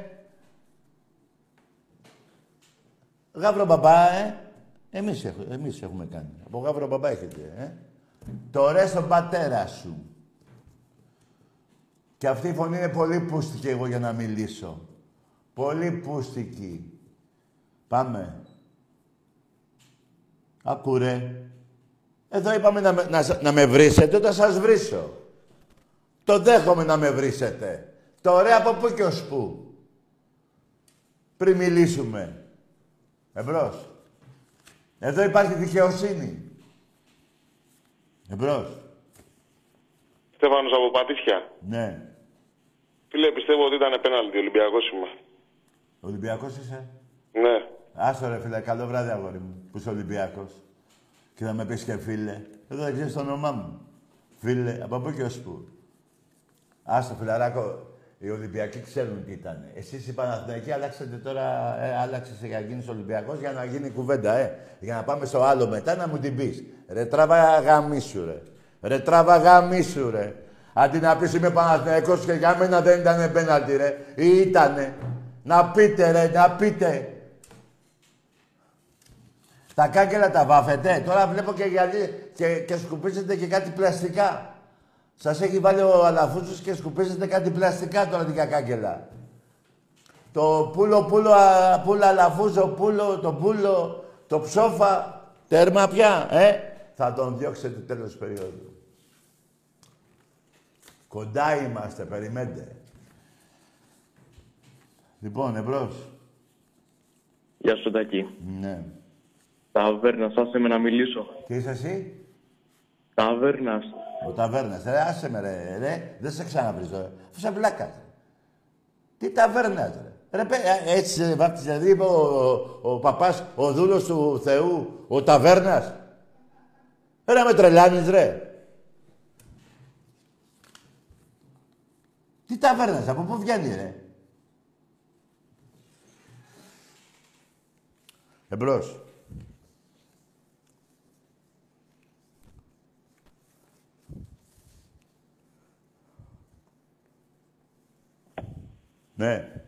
Γάβρο μπαμπά, ε. Εμείς, έχουμε, εμείς έχουμε κάνει. Από γάβρο μπαμπά έχετε, ε. Το ρε στον πατέρα σου. Και αυτή η φωνή είναι πολύ πούστικη εγώ για να μιλήσω. Πολύ πούστικη. Πάμε. Ακούρε. Εδώ είπαμε να, με- να, σ- να με βρίσετε όταν σας βρίσω. Το δέχομαι να με βρίσετε. Το ωραία από πού και ως πού. Πριν μιλήσουμε. Εμπρός. Εδώ υπάρχει δικαιοσύνη. Εμπρός. Στέφανος από Πατήσια. Ναι. Φίλε, πιστεύω ότι ήταν πέναλτι Ολυμπιακός είμαι. Ολυμπιακός είσαι; Ναι. Άστο ρε φίλε, καλό βράδυ αγόρι μου, που είσαι Ολυμπιακός. Και θα με πεις και φίλε. Εδώ δεν ξέρεις το όνομά μου. Φίλε, από πού και ως πού. Άστο φιλαράκο, οι Ολυμπιακοί ξέρουν τι ήταν. Εσείς οι Παναθηναϊκοί αλλάξατε τώρα, ε, άλλαξες για να γίνεις Ολυμπιακός για να γίνει κουβέντα, ε. Για να πάμε στο άλλο μετά να μου την πεις. Ρε τράβα γαμίσου ρε. Ρε τράβα γαμίσου ρε. Αντί να πεις είμαι Παναθηναϊκός και για μένα δεν ήταν πέναλτι ρε. Ή ήτανε. Να πείτε ρε, να πείτε. Τα κάγκελα τα βάφετε. Τώρα βλέπω και, γιατί, και, και σκουπίζετε και κάτι πλαστικά. Σας έχει βάλει ο Αλαφούζος και σκουπίζετε κάτι πλαστικά τώρα την κακάγκελα. Το πουλο, πουλο, α, πουλο, αλαφούζο, πουλο, το πουλο, το ψόφα. Τέρμα πια, ε. Θα τον διώξετε τέλος περίοδου. Κοντά είμαστε, περιμένετε. Λοιπόν, εμπρός. Γεια σου, Τάκη. Ναι. Ταβέρνα, άσε με να μιλήσω. Τι είσαι εσύ; Ταβέρνας. Ο ταβέρνας. Ρε, άσε με ρε, ρε. Δεν σε ξαναβρίζω, ρε. Αφού σε βλάκας. ρε. Τι ταβέρνας, ρε. Ρε, παι, ε, έτσι σε βάπτισε, δηλαδή είπε ο, ο, ο παπάς, ο δούλος του Θεού, ο ταβέρνας. Ρε, με τρελάνεις, ρε. Τι ταβέρνας, από πού βγαίνει, ρε. Εμπρός. Ναι.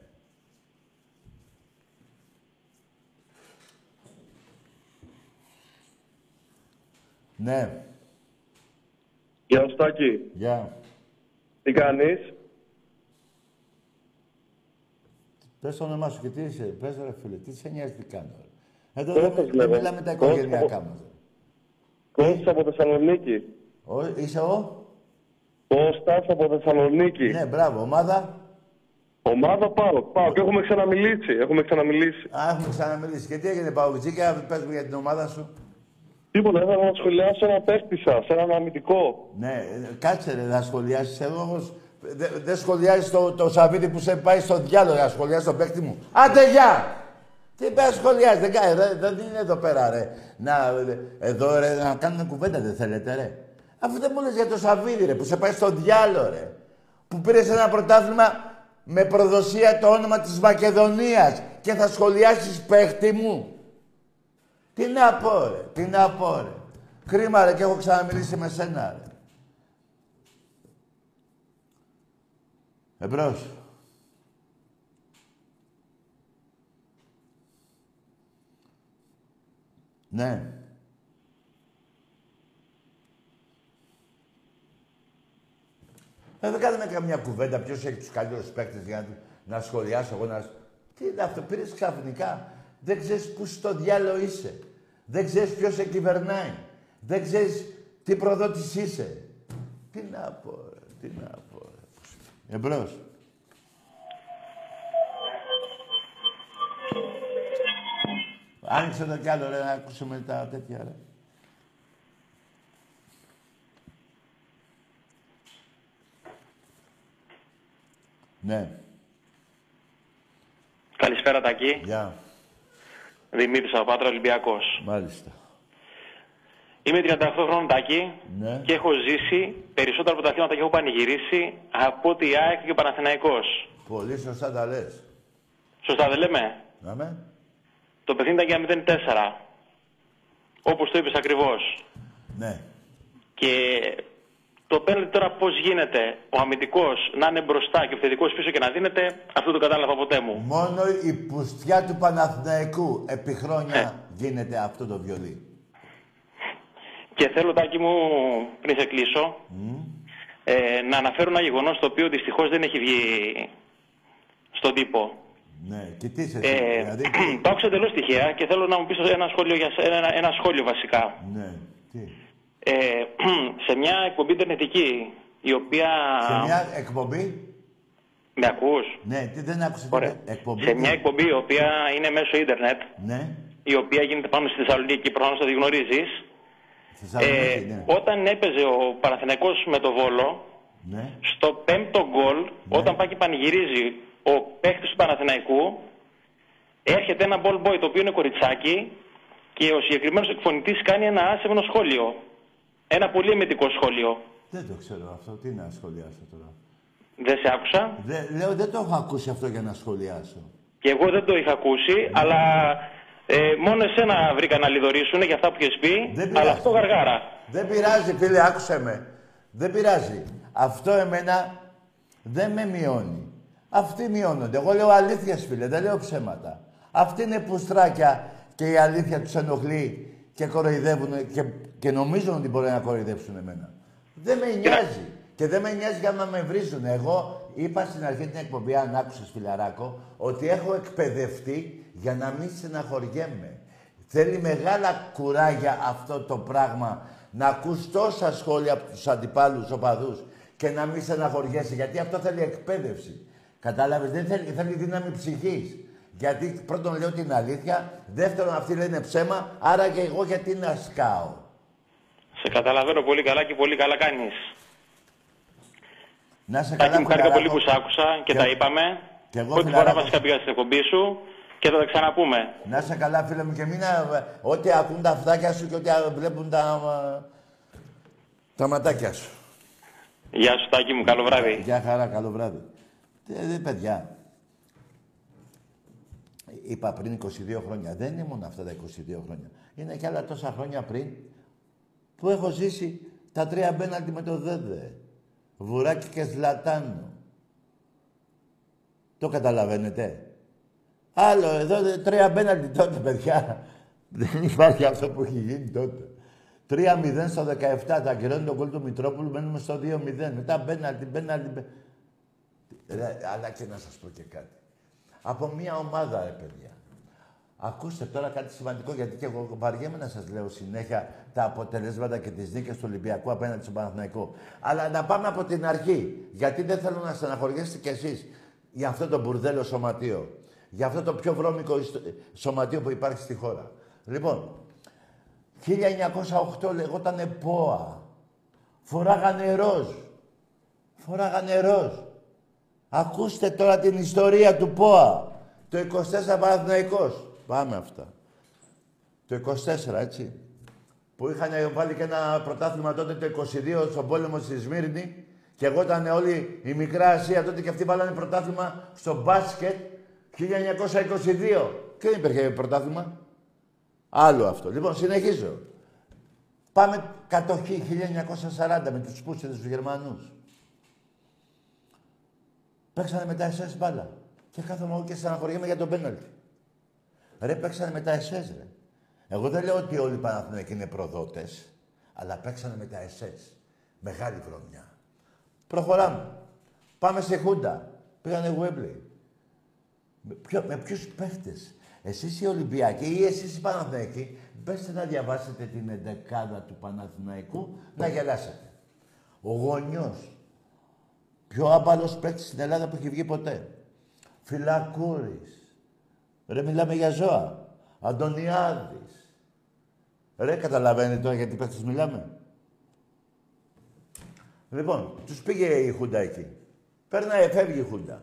Ναι. Γεια σου, Τάκη. Γεια. Τι κάνεις; Πες το όνομά σου και τι είσαι. Πες ρε φίλε, τι σε νοιάζει τι κάνω. ρε. Εδώ Κώστας δεν, δεν λέγω. μιλάμε τα Κώστας. οικογενειακά μας. ρε. Κώστας από Θεσσαλονίκη. Ο, είσαι ο; Κώστας από Θεσσαλονίκη. Ναι, μπράβο. Ομάδα. Ομάδα πάω. Πάω και έχουμε ξαναμιλήσει. Έχουμε ξαναμιλήσει. Α, έχουμε ξαναμιλήσει. Και τι έγινε, Παουτζίκα, πες μου για την ομάδα σου. Τίποτα, ήθελα να σχολιάσω ένα παίκτη σας, έναν αμυντικό. Ναι, ε, κάτσε ρε, να σχολιάσεις εδώ όμως. Δεν δεν σχολιάζεις το, το Σαββίδι που σε πάει στο διάλογο να σχολιάσεις τον παίκτη μου. Άντε, γεια! Τι πέρα σχολιάζει, δεν κάνει, δεν, δεν είναι εδώ πέρα, ρε. Να, ε, εδώ, ρε, να κάνουμε κουβέντα, δεν θέλετε, ρε. Αφού δεν μου λες για το Σαββίδι, ρε, που σε πάει στο διάλογο, ρε. Που πήρες ένα πρωτάθλημα με προδοσία το όνομα της Μακεδονίας και θα σχολιάσεις παίχτη μου. Τι να πω, ρε, τι να πω, ρε. Κρίμα, ρε, και έχω ξαναμιλήσει με σένα, ρε. Εμπρός. Ναι. Ε, δεν κάνουμε καμιά κουβέντα ποιος έχει τους καλύτερους παίκτες για να, να σχολιάσω εγώ να... Τι είναι αυτό, πήρες ξαφνικά. Δεν ξέρεις πού στο διάλογο είσαι. Δεν ξέρεις ποιος σε κυβερνάει. Δεν ξέρεις τι προδότης είσαι. Τι να πω, ρε, τι να πω. Ρε. Εμπρός. Άνοιξε το κι άλλο, ρε, να ακούσουμε τα τέτοια, ρε. Ναι, Καλησπέρα, Τακί. γεια. Δημήτρης από Πάτρα Ολυμπιακός. Μάλιστα. Είμαι 38 χρόνων Τάκη Ναι. και έχω ζήσει περισσότερα πρωταθλήματα και έχω πανηγυρίσει από ότι η ΑΕΚ και ο Παναθηναϊκός. Πολύ σωστά τα λες. Σωστά δεν λέμε; Να με. Το παιχνίδι ήταν για 0-4. Όπως το είπες ακριβώς. Ναι. Και το πέναλτι τώρα πώς γίνεται ο αμυντικός να είναι μπροστά και ο επιθετικός πίσω και να δίνεται, αυτό το κατάλαβα ποτέ μου. Μόνο η πουστιά του Παναθηναϊκού επί χρόνια γίνεται αυτό το βιολί. Και θέλω, Τάκη μου, πριν σε κλείσω, ε, να αναφέρω ένα γεγονός το οποίο δυστυχώς δεν έχει βγει στον τύπο. Ναι, και τι είσαι εσύ, Ε, δηλαδή. το <clears throat> άκουσα εντελώς τυχαία και θέλω να μου πεις ένα σχόλιο, για, σε- ένα, ένα σχόλιο βασικά. Ναι, τι; Ε, <clears throat> σε μια εκπομπή ιντερνετική, η οποία... Σε μια εκπομπή; Με ακούς; Ναι, τι δεν άκουσε Ωραία. την εκπομπή. Σε μια εκπομπή η οποία είναι μέσω ίντερνετ, Ναι, η οποία γίνεται πάνω στη Θεσσαλονίκη, προφανώς το γνωρίζεις, Θεσσαλονίκη, ναι. Όταν έπαιζε ο Παναθηναϊκός με το Βόλο, Ναι. στο πέμπτο γκολ, όταν πάει και πανηγυρίζει ο παίχτης του Παναθηναϊκού, έρχεται ένα ball boy το οποίο είναι κοριτσάκι και ο συγκεκριμένος εκφωνητής κάνει ένα άσεμνο σχόλιο. Ένα πολύ εμετικό σχόλιο. Δεν το ξέρω αυτό. Τι να σχολιάσω τώρα. Δεν σε άκουσα; Δε, λέω, δεν το έχω ακούσει αυτό για να σχολιάσω. Και εγώ δεν το είχα ακούσει, αλλά ε, μόνο εσένα βρήκα να λιδωρήσουν για αυτά που έχεις πει, Δεν πειράζει. αλλά αυτό γαργάρα. Δεν πειράζει, φίλε, άκουσε με. Δεν πειράζει. Αυτό εμένα δεν με μειώνει. Αυτοί μειώνονται. Εγώ λέω αλήθειες, φίλε, δεν λέω ψέματα. Αυτοί είναι πουστράκια και η αλήθεια τους ενοχλεί και κοροϊδεύουν και, και νομίζουν ότι μπορεί να κοροϊδέψουν εμένα. Δεν με νοιάζει. Και δεν με νοιάζει για να με βρίζουν. Εγώ είπα στην αρχή την εκπομπή, αν άκουσες φιλαράκο, ότι έχω εκπαιδευτεί για να μην στεναχωριέμαι. Θέλει μεγάλα κουράγια αυτό το πράγμα να ακούς τόσα σχόλια από τους αντιπάλους οπαδούς και να μην στεναχωριέσαι, γιατί αυτό θέλει εκπαίδευση. Κατάλαβες, δεν θέλει, θέλει δύναμη ψυχής. Γιατί πρώτον λέω την αλήθεια, δεύτερον αυτοί λένε ψέμα, άρα και εγώ γιατί να σκάω. Σε καταλαβαίνω πολύ καλά και πολύ καλά κάνεις. Να σε Τάκη καλά, μου χάρηκα πολύ φιλαράκο. που σ' άκουσα και, Και- τα είπαμε. και εγώ, Ό,τι φορά φιλαράκο. βασικά πήγα στην εκπομπή σου και θα τα ξαναπούμε. Να σε καλά, φίλε μου, και μην α, ό,τι ακούν τα αυτάκια σου και ό,τι α, βλέπουν τα, α, τα ματάκια σου. Γεια σου Τάκη μου, καλό βράδυ. Γεια χαρά, καλό βράδυ. Ε, δε, παιδιά, είπα πριν 22 χρόνια. Δεν είναι μόνο αυτά τα 22 χρόνια. Είναι και άλλα τόσα χρόνια πριν που έχω ζήσει τα τρία μπέναλτι με το Δέδε. Βουράκι και Ζλατάνο. Το καταλαβαίνετε; Άλλο εδώ δε- τρία μπέναλτι τότε, παιδιά. Δεν υπάρχει αυτό που έχει γίνει τότε. 3-0 στο 17, τα ακυρώνει τον κόλ του Μητρόπουλου, μένουμε στο 2-0. Μετά μπέναλτι, μπέναλτι, μπε- Ρε, αλλά και να σας πω και κάτι. Από μια ομάδα, ρε παιδιά. Ακούστε τώρα κάτι σημαντικό, γιατί και εγώ βαριέμαι να σας λέω συνέχεια τα αποτελέσματα και τις νίκες του Ολυμπιακού απέναντι στον Παναθηναϊκό. Αλλά να πάμε από την αρχή, γιατί δεν θέλω να στεναχωριέσετε κι εσείς για αυτό το μπουρδέλο σωματείο. Για αυτό το πιο βρώμικο ιστο- σωματείο που υπάρχει στη χώρα. Λοιπόν, 1908 λεγότανε ΠΟΑ. Φοράγανε ροζ. Φοράγανε ροζ. Ακούστε τώρα την ιστορία του ΠΟΑ. Το 24 Παναθηναϊκός. Πάμε αυτά. Το 24, έτσι. Που είχαν βάλει και ένα πρωτάθλημα τότε το 22 στον πόλεμο στη Σμύρνη και εγώ ήταν όλη η Μικρά Ασία τότε και αυτοί βάλανε πρωτάθλημα στο μπάσκετ 1922. Και δεν υπήρχε πρωτάθλημα. Άλλο αυτό. Λοιπόν, συνεχίζω. Πάμε κατοχή 1940 με τους Πούσιδες τους Γερμανούς. Παίξανε με τα SS μπάλα. Και κάθομαι εγώ και στεναχωριέμαι για τον πέναλτι. Ρε, παίξανε με τα SS, ρε. Εγώ δεν λέω ότι όλοι οι Παναθηναϊκοί είναι προδότες, αλλά παίξανε με τα SS. Μεγάλη βρωμιά. Προχωράμε. Πάμε σε Χούντα. Πήγανε Γουέμπλεϊ. Με, ποιο, με ποιους παίχτες; Εσείς οι Ολυμπιακοί ή εσείς οι Παναθηναϊκοί, μπέστε να διαβάσετε την εντεκάδα του Παναθηναϊκού, να γελάσετε. Ο Γονιός, πιο άπαλος παίκτης στην Ελλάδα που έχει βγει ποτέ. Φυλακούρης. Ρε, μιλάμε για ζώα. Αντωνιάδης. Ρε, καταλαβαίνετε τώρα γιατί παίκτες μιλάμε. Λοιπόν, τους πήγε η Χούντα εκεί. Παίρνει, φεύγει η Χούντα.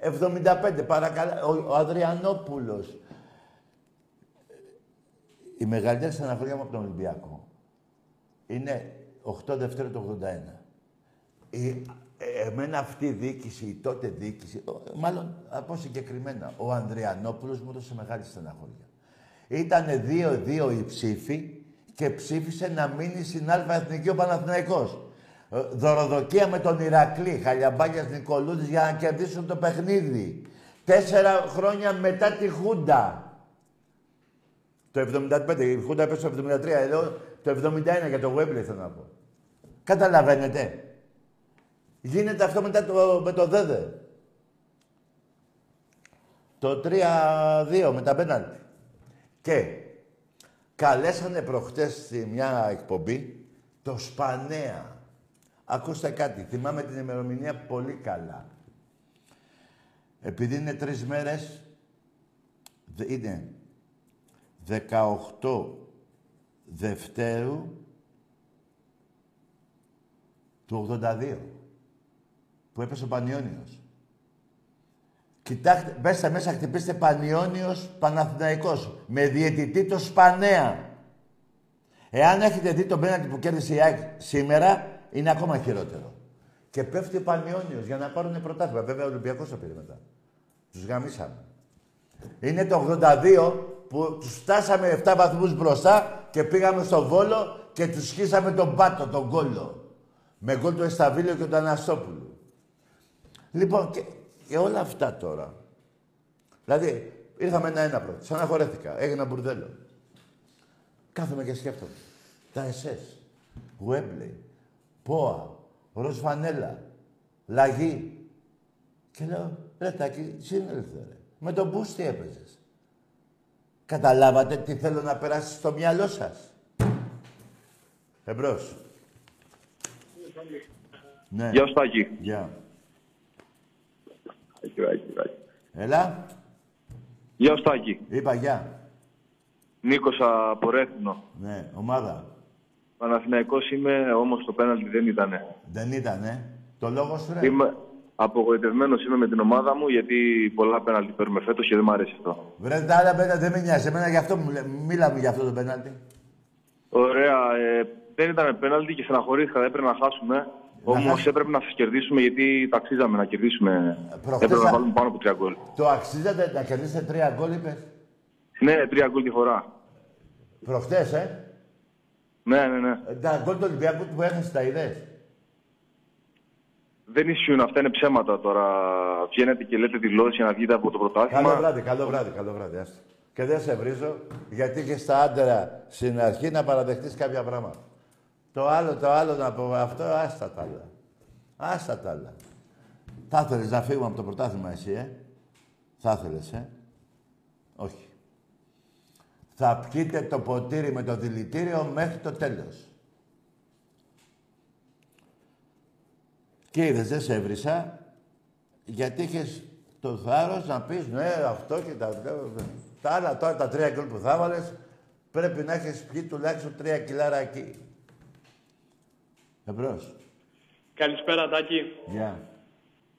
75, παρακαλώ. Ο, ο Αδριανόπουλος. Η μεγαλύτερη στεναχωρία μου από τον Ολυμπιακό είναι 8 Δευτέρου του 81. Η, ε, εμένα αυτή η διοίκηση, η τότε διοίκηση, ο- μάλλον από συγκεκριμένα, ο Ανδριανόπουλος μου έδωσε μεγάλη στεναχωρία. Ήτανε δύο-δύο οι ψήφοι και ψήφισε να μείνει στην Α Εθνική ο Παναθηναϊκός. Ε, Δωροδοκία με τον Ηρακλή, Χαλιαμπάγιας Νικολούδης για να κερδίσουν το παιχνίδι. Τέσσερα χρόνια μετά τη Χούντα. Το 75, η Χούντα έπεσε το 73, εδώ το 71 για το Γουέμπλε θέλω να πω. Καταλαβαίνετε. Γίνεται αυτό μετά το, με το ΔΕΔΕ. Το 3-2 με τα πέναλτι. Και καλέσανε προχτές στη μια εκπομπή το Σπανέα. Ακούστε κάτι, θυμάμαι την ημερομηνία πολύ καλά. Επειδή είναι τρεις μέρες, δε- είναι 18 Δευτέρου του 82. Που έπεσε ο Πανιόνιος. Κοιτάξτε, μπέστε μέσα, χτυπήστε Πανιόνιος Παναθηναϊκός. Με διαιτητή το Σπανέα. Εάν έχετε δει τον πέναντι που κέρδισε η ΑΕΚ σήμερα, είναι ακόμα χειρότερο. Και πέφτει ο Πανιόνιος για να πάρουν πρωτάθλημα. Βέβαια, ο Ολυμπιακός το πήρε μετά. Τους γαμίσαμε. Είναι το 82 που τους φτάσαμε 7 βαθμούς μπροστά και πήγαμε στο Βόλο και τους σχίσαμε τον Πάτο, τον Κόλλο. Με γκολ του Εσταβίλιο και του Αναστόπουλου. Λοιπόν, και, και όλα αυτά τώρα. Δηλαδή, ήρθαμε ένα-ένα πρώτο. Ξαναχωρέθηκα. Έγινα μπουρδέλο. Κάθομαι και σκέφτομαι. Τα ΕΣΕΣ, Γουέμπλεϊ, Πόα, Ροσφανέλα, Λαγί. Και λέω, ρε Τάκη, συνέλθε ρε. Με τον Μπούς τι έπαιζες; Καταλάβατε τι θέλω να περάσει στο μυαλό σας; Εμπρός. Ναι. Γεια σου Τάκη. Γεια. Άκη, άκη, άκη. Έλα. Γεια σου Τάκη. Είπα γεια. Νίκος από Ρέθινο. Ναι, ομάδα. Παναθηναϊκός είμαι, όμως το πέναλτι δεν ήτανε. Δεν ήτανε. Το λόγο σου ρε. Είμαι απογοητευμένος είμαι με την ομάδα μου γιατί πολλά πέναλτι παίρνουμε φέτος και δεν μου αρέσει αυτό. Βρε τα άλλα πέναλτι δεν με νοιάζει. Εμένα γι' αυτό μου λέ- μίλαμε για αυτό το πέναλτι. Ωραία. Ε, δεν ήταν πέναλτι και στεναχωρήθηκα. Έπρεπε να χάσουμε. Όμως χάσει- έπρεπε να σας κερδίσουμε γιατί τα αξίζαμε να κερδίσουμε. προχτές έπρεπε να α- βάλουμε πάνω από τρία γκολ. Το αξίζατε να κερδίσετε τρία γκολ, είπες; Ναι, τρία γκολ τη φορά. Προχτές, ε; Ναι, ναι, ναι. Ε, Τα γκολ του Ολυμπιακού που έχασες τα είδες; Δεν ισχύουν αυτά, είναι ψέματα τώρα. Βγαίνετε και λέτε δηλώσεις για να βγείτε από το Καλό πρωτάθλημα. βράδυ, καλό βράδυ, καλό βράδυ. Άστα. Και δεν σε βρίζω, γιατί και στα άντερα στην αρχή να παραδεχτείς κάποια πράγματα. Το άλλο, το άλλο να πω αυτό, άστα τα άλλα. Άστα τα άλλα. Θα ήθελες να φύγουμε από το πρωτάθλημα εσύ, ε; Θα ήθελες, ε; Όχι. Θα πιείτε το ποτήρι με το δηλητήριο μέχρι το τέλος. Και είδες, δεν σε έβρισα, γιατί είχες το θάρρος να πεις, ναι, αυτό και τα... Τα άλλα τώρα, τα τρία γκολ που θα βάλες, πρέπει να έχεις πιει τουλάχιστον τρία κιλάρα εκεί. Εμπρός. Καλησπέρα Τάκη. Γεια.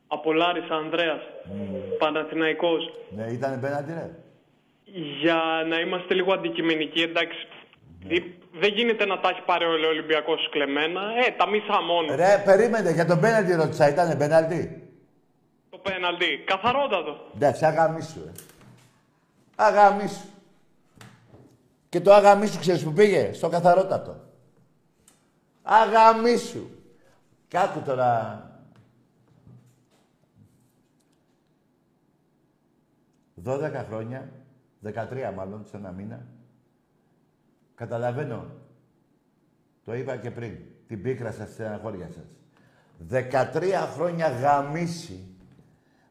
Από Λάρης Ανδρέας. Παναθηναϊκός. Ναι, ήταν πέναντι, ρε. Για να είμαστε λίγο αντικειμενικοί, εντάξει. δι- Δεν γίνεται να τα έχει πάρει ο Ολυμπιακός κλεμμένα. Ε, τα μισά μόνο. Ρε, περίμενε, για τον πέναντι ρώτησα, ήταν πέναντι; Το πέναλτι. Καθαρότατο. Εντάξει, αγαμίσου, ρε. Αγαμίσου. Και το αγαμίσου ξέρεις που πήγε, στο καθαρότατο. Αγαμίσου. Κι άκου τώρα. 12 χρόνια, 13 μάλλον, σε ένα μήνα. Καταλαβαίνω. Το είπα και πριν. Την πίκρα σας, στην αγόρια σας. 13 χρόνια γαμίση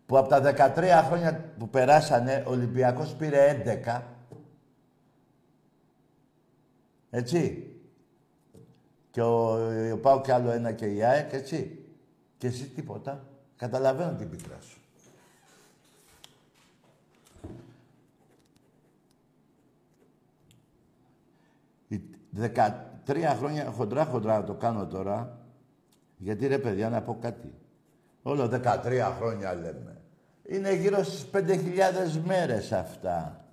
που από τα 13 χρόνια που περάσανε ο Ολυμπιακός πήρε 11. Έτσι. Και ο, ο Πάο κι άλλο ένα και η ΑΕΚ, έτσι. Και εσύ τίποτα. Καταλαβαίνω την πίκρα σου. Οι 13 χρόνια χοντρά χοντρά να το κάνω τώρα. Γιατί ρε παιδιά να πω κάτι. Όλο 13 χρόνια λέμε. Είναι γύρω στις 5.000 μέρες αυτά.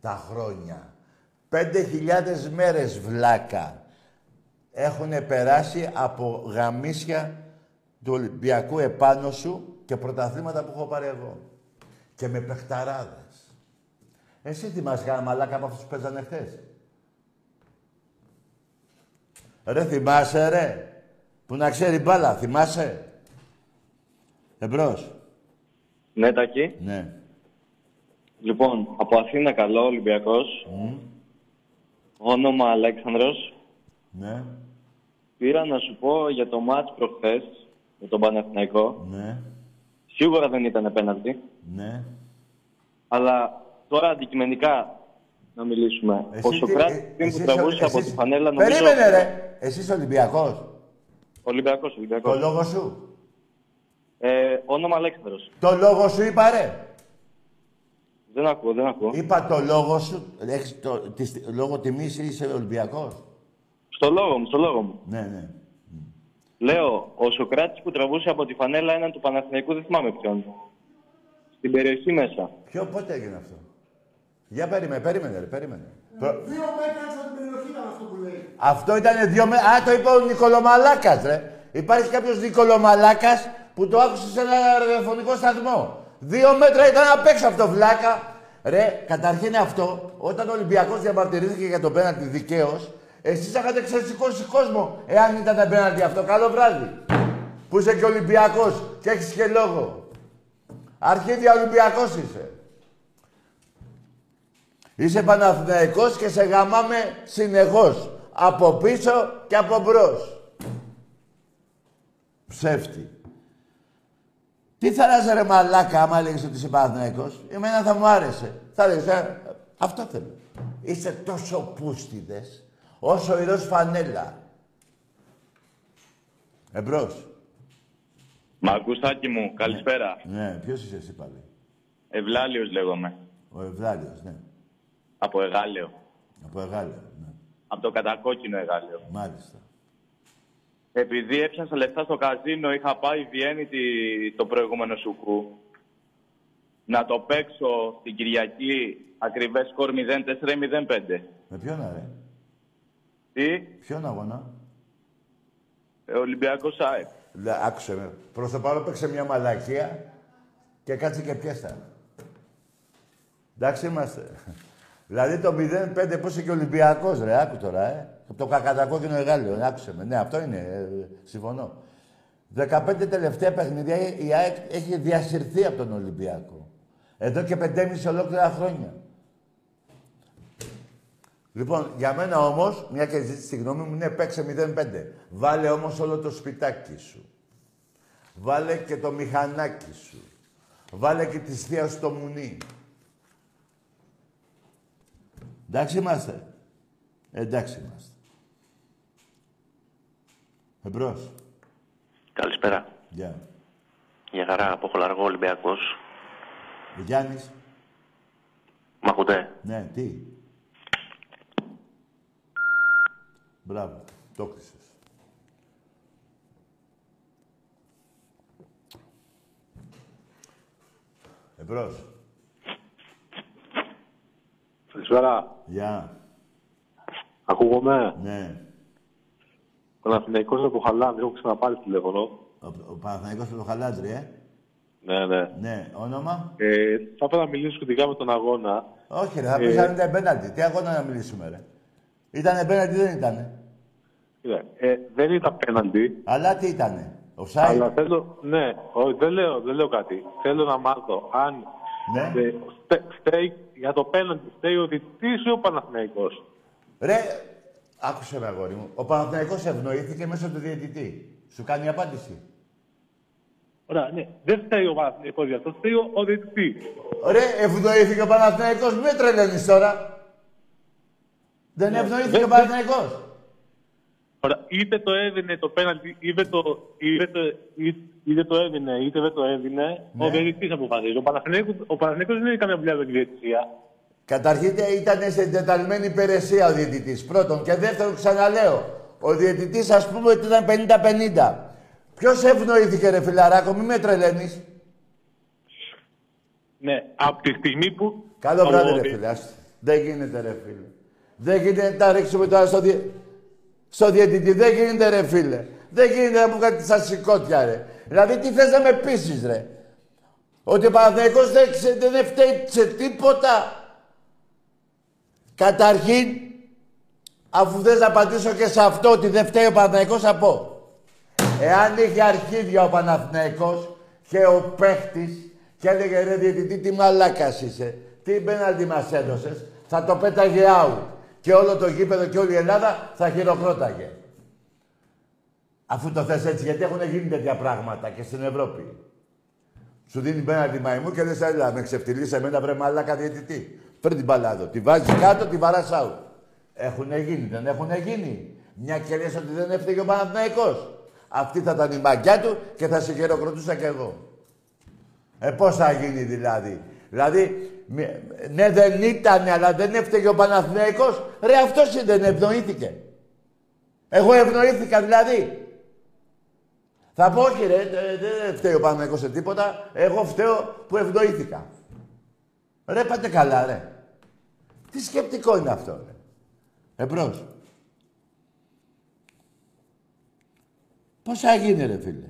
Τα χρόνια. 5.000 μέρες βλάκα. Έχουν περάσει από γαμίσια του Ολυμπιακού επάνω σου και πρωταθλήματα που έχω πάρει εγώ. Και με παιχταράδες. Εσύ θυμάσαι κανένα μαλάκα από αυτούς που παίζανε χθες; Ρε θυμάσαι ρε. Που να ξέρει μπάλα. Θυμάσαι; Εμπρός. Ναι, Τάκη. Ναι. Λοιπόν, από Αθήνα καλό, Ολυμπιακός. Όνομα Αλέξανδρος. Ναι. Πήρα να σου πω για το μάτς προχθές με τον Παναθηναϊκό. Ναι. Σίγουρα δεν ήταν πέναλτι. Ναι. Αλλά τώρα αντικειμενικά να μιλήσουμε. Εσύ ο τι- Σοκράτης ε, πριν εσύ που τραβούσε είσαι- από εσύ- τη φανέλα νομίζω... Περίμενε ρε. Εσύ είσαι Ολυμπιακός. Ολυμπιακός, Το Ολυμπιακός. λόγο σου. Ε, όνομα Αλέξανδρος. Το λόγο σου είπα ρε. Δεν ακούω, δεν ακούω. Είπα το λόγο σου. Έχεις το, τη, στι- λόγω τιμής είσαι Ολυμπιακός. Στο λόγο μου, στο λόγο μου. Ναι, ναι. Λέω, ο Σοκράτης που τραβούσε από τη φανέλα έναν του Παναθηναϊκού, δεν θυμάμαι ποιον. Στην περιοχή μέσα. Ποιο, πότε έγινε αυτό; Για περίμενε, περίμενε, ρε, περίμενε. Προ- Δύο μέτρα από την περιοχή ήταν αυτό που λέει. Αυτό ήταν δύο μέτρα. Α, το είπε ο Νικολομαλάκας, ρε. Υπάρχει κάποιος Νικολομαλάκας που το άκουσε σε ένα ραδιοφωνικό σταθμό. Δύο μέτρα ήταν απ' έξω αυτό, βλάκα. Ρε, καταρχήν αυτό, όταν ο Ολυμπιακός διαμαρτυρήθηκε για το πέναντι δικαίως, εσείς είχατε ξεσηκώσει κόσμο, εάν ήταν πέναντι αυτό. Καλό βράδυ. Που είσαι και Ολυμπιακός και έχεις και λόγο. Αρχίδια Ολυμπιακός είσαι. Είσαι Παναθηναϊκός και σε γαμάμε συνεχώς. Από πίσω και από μπρος. Ψεύτη. Τι θα άρεσε ρε μαλάκα άμα έλεγες ότι είσαι Παναθηναϊκός; Εμένα θα μου άρεσε. Θα έλεγες, «Ε, αυτό θέλω. Είστε τόσο πούστιδες, όσο η ροζ φανέλα. Εμπρός. Μ' ακούς, Τάκη μου, καλησπέρα. Ναι, ποιος είσαι εσύ πάλι; Ευλάλιος λέγομαι. Ο Ευλάλιος, ναι. Από Εγάλεο. Από Εγάλεο, ναι. Από το κατακόκκινο Εγάλεο. Μάλιστα. Επειδή έπιασα λεφτά στο καζίνο, είχα πάει Βιέννη τη- το προηγούμενο σουκού. Να το παίξω την Κυριακή ακριβές σκορ 0-4 ή 0-5. Με ποιον ρε. Τι, Ποιον αγώνα; ε, Ολυμπιακός ΑΕΚ. Λε, άκουσε με. Προς το παρόν παίξε μια μαλακία και κάτσε και πιέστα. Εντάξει είμαστε. Δηλαδή το 0-5 πώς είναι και ο Ολυμπιακός ρε, άκου τώρα, ε. Από το κακατακόκκινο εργάλειο, ε, άκουσε με. Ναι, αυτό είναι, ε, συμφωνώ. 15 τελευταία παιχνίδια η ΑΕΚ έχει διασυρθεί από τον Ολυμπιακό. Εδώ και 5,5 ολόκληρα χρόνια. Λοιπόν, για μένα όμως, μια και ζήτησε τη γνώμη μου, είναι παίξε 0-5. Βάλε όμως όλο το σπιτάκι σου. Βάλε και το μηχανάκι σου. Βάλε και τη θεία στο μουνί. Εντάξει είμαστε. Εντάξει είμαστε. Εμπρός. Καλησπέρα. Γεια. Για χαρά από Χολαργό Ολυμπιακός. Γιάννης. Μ' ακούτε; Ναι, τι; Μπράβο. Το κλείσες. Εμπρός. Καλησπέρα. Γεια. Ακούγομαι; Ναι. Ο Παναθηναϊκός από Χαλάνδρη. Έχω ξαναπάρει τηλέφωνο. Ο, ο Παναθηναϊκός από το Χαλάντρι, ε. Ναι, ναι. Ναι. Όνομα; Ε, θα ήθελα να μιλήσω σχετικά με τον αγώνα. Όχι ρε, θα Ε, πεις αν ήταν πέναντι. Τι αγώνα να μιλήσουμε ρε. Ήτανε πέναντι, δεν ήτανε; Κοίτα, Ε, δεν ήταν πέναντι. Αλλά τι ήτανε. Offside; Αλλά θέλω, ναι, όχι, δεν, λέω, δεν λέω κάτι. Θέλω να μάθω αν Ναι. ε, στε- φταίει για το πέναντι, φταίει ο διετής ή ο Παναθηναϊκός. Ρε, άκουσε με αγόρι μου. Ο Παναθηναϊκός ευνοήθηκε μέσω του διαιτητή. Σου κάνει απάντηση. Ωραία, ναι. Δεν φταίει ο Παναθηναϊκός για αυτό, φταίει ο, ο διαιτητής. Ρε, ευνοήθηκε ο Παναθηναϊκός. Μην με τρελαίνεις τώρα. Δεν Ναι, ευνοήθηκε δεν- ο Παναθηναϊκός. Ωραία, είτε το έδινε το πέναντι, είτε το, είτε, το- είτε, είτε το έδινε, είτε δεν το έδινε, Ναι. ο διαιτητής αποφασίζει. Ο Παναθηναϊκός, ο Παναθηναϊκός δεν έχει καμία δουλειά με τη διαιτησία. Καταρχήν ήταν σε εντεταλμένη υπηρεσία ο διαιτητής. Πρώτον. Και δεύτερον, ξαναλέω. Ο διαιτητής, ας πούμε, ότι ήταν 50-50. Ποιος ευνοήθηκε, ρε φιλαράκο, μη με τρελαίνεις. Ναι, από τη στιγμή που... Καλό ο βράδυ, ρε δι- φίλε. Άστα. Δεν γίνεται, ρε φίλε. Δεν γίνεται να τα ρίξουμε τώρα στο, διε... στο διαιτητή. Δεν γίνεται, ρε φίλε. Δεν γίνεται να μου κάτι στα σηκώτια, ρε. Δηλαδή, τι θες να με πείσεις, ρε; Ότι ο Παναθηναϊκός δεν, ξε- δεν φταίει σε τίποτα. Καταρχήν, αφού θες να απαντήσω και σε αυτό ότι δεν φταίει ο Παναθηναϊκός, θα πω. Εάν είχε αρχίδια ο Παναθηναϊκός και ο παίχτης και έλεγε ρε διαιτητή τι μαλάκας είσαι, τι πέναλτι μας έδωσες, θα το πέταγε out. Και όλο το γήπεδο και όλη η Ελλάδα θα χειροκρόταγε. Αφού το θες έτσι, γιατί έχουν γίνει τέτοια πράγματα και στην Ευρώπη. Σου δίνει πέναλτι μαϊμού και δεν σε έλα, με ξεφτυλίσει εμένα βρε μαλάκα διαιτητή. Φέρνει την μπαλάδο, τη βάζεις κάτω, τη βαράς out. Έχουν γίνει, δεν έχουν γίνει. Μια και λες ότι δεν έφταιγε ο Παναθηναϊκός. Αυτή θα ήταν η μαγιά του και θα σε χειροκροτούσα κι εγώ. Ε, πώς θα γίνει δηλαδή. Δηλαδή, μη- ναι δεν ήταν, αλλά δεν έφταιγε ο Παναθηναϊκός. Ρε αυτός δεν ευνοήθηκε. Εγώ ευνοήθηκα δηλαδή. Θα πω όχι ρε, δεν δε φταίει ο Παναγικός σε τίποτα. Εγώ φταίω που ευνοήθηκα. Ρε πάτε καλά ρε. Τι σκεπτικό είναι αυτό ρε. Εμπρός. Πώς θα γίνει ρε φίλε.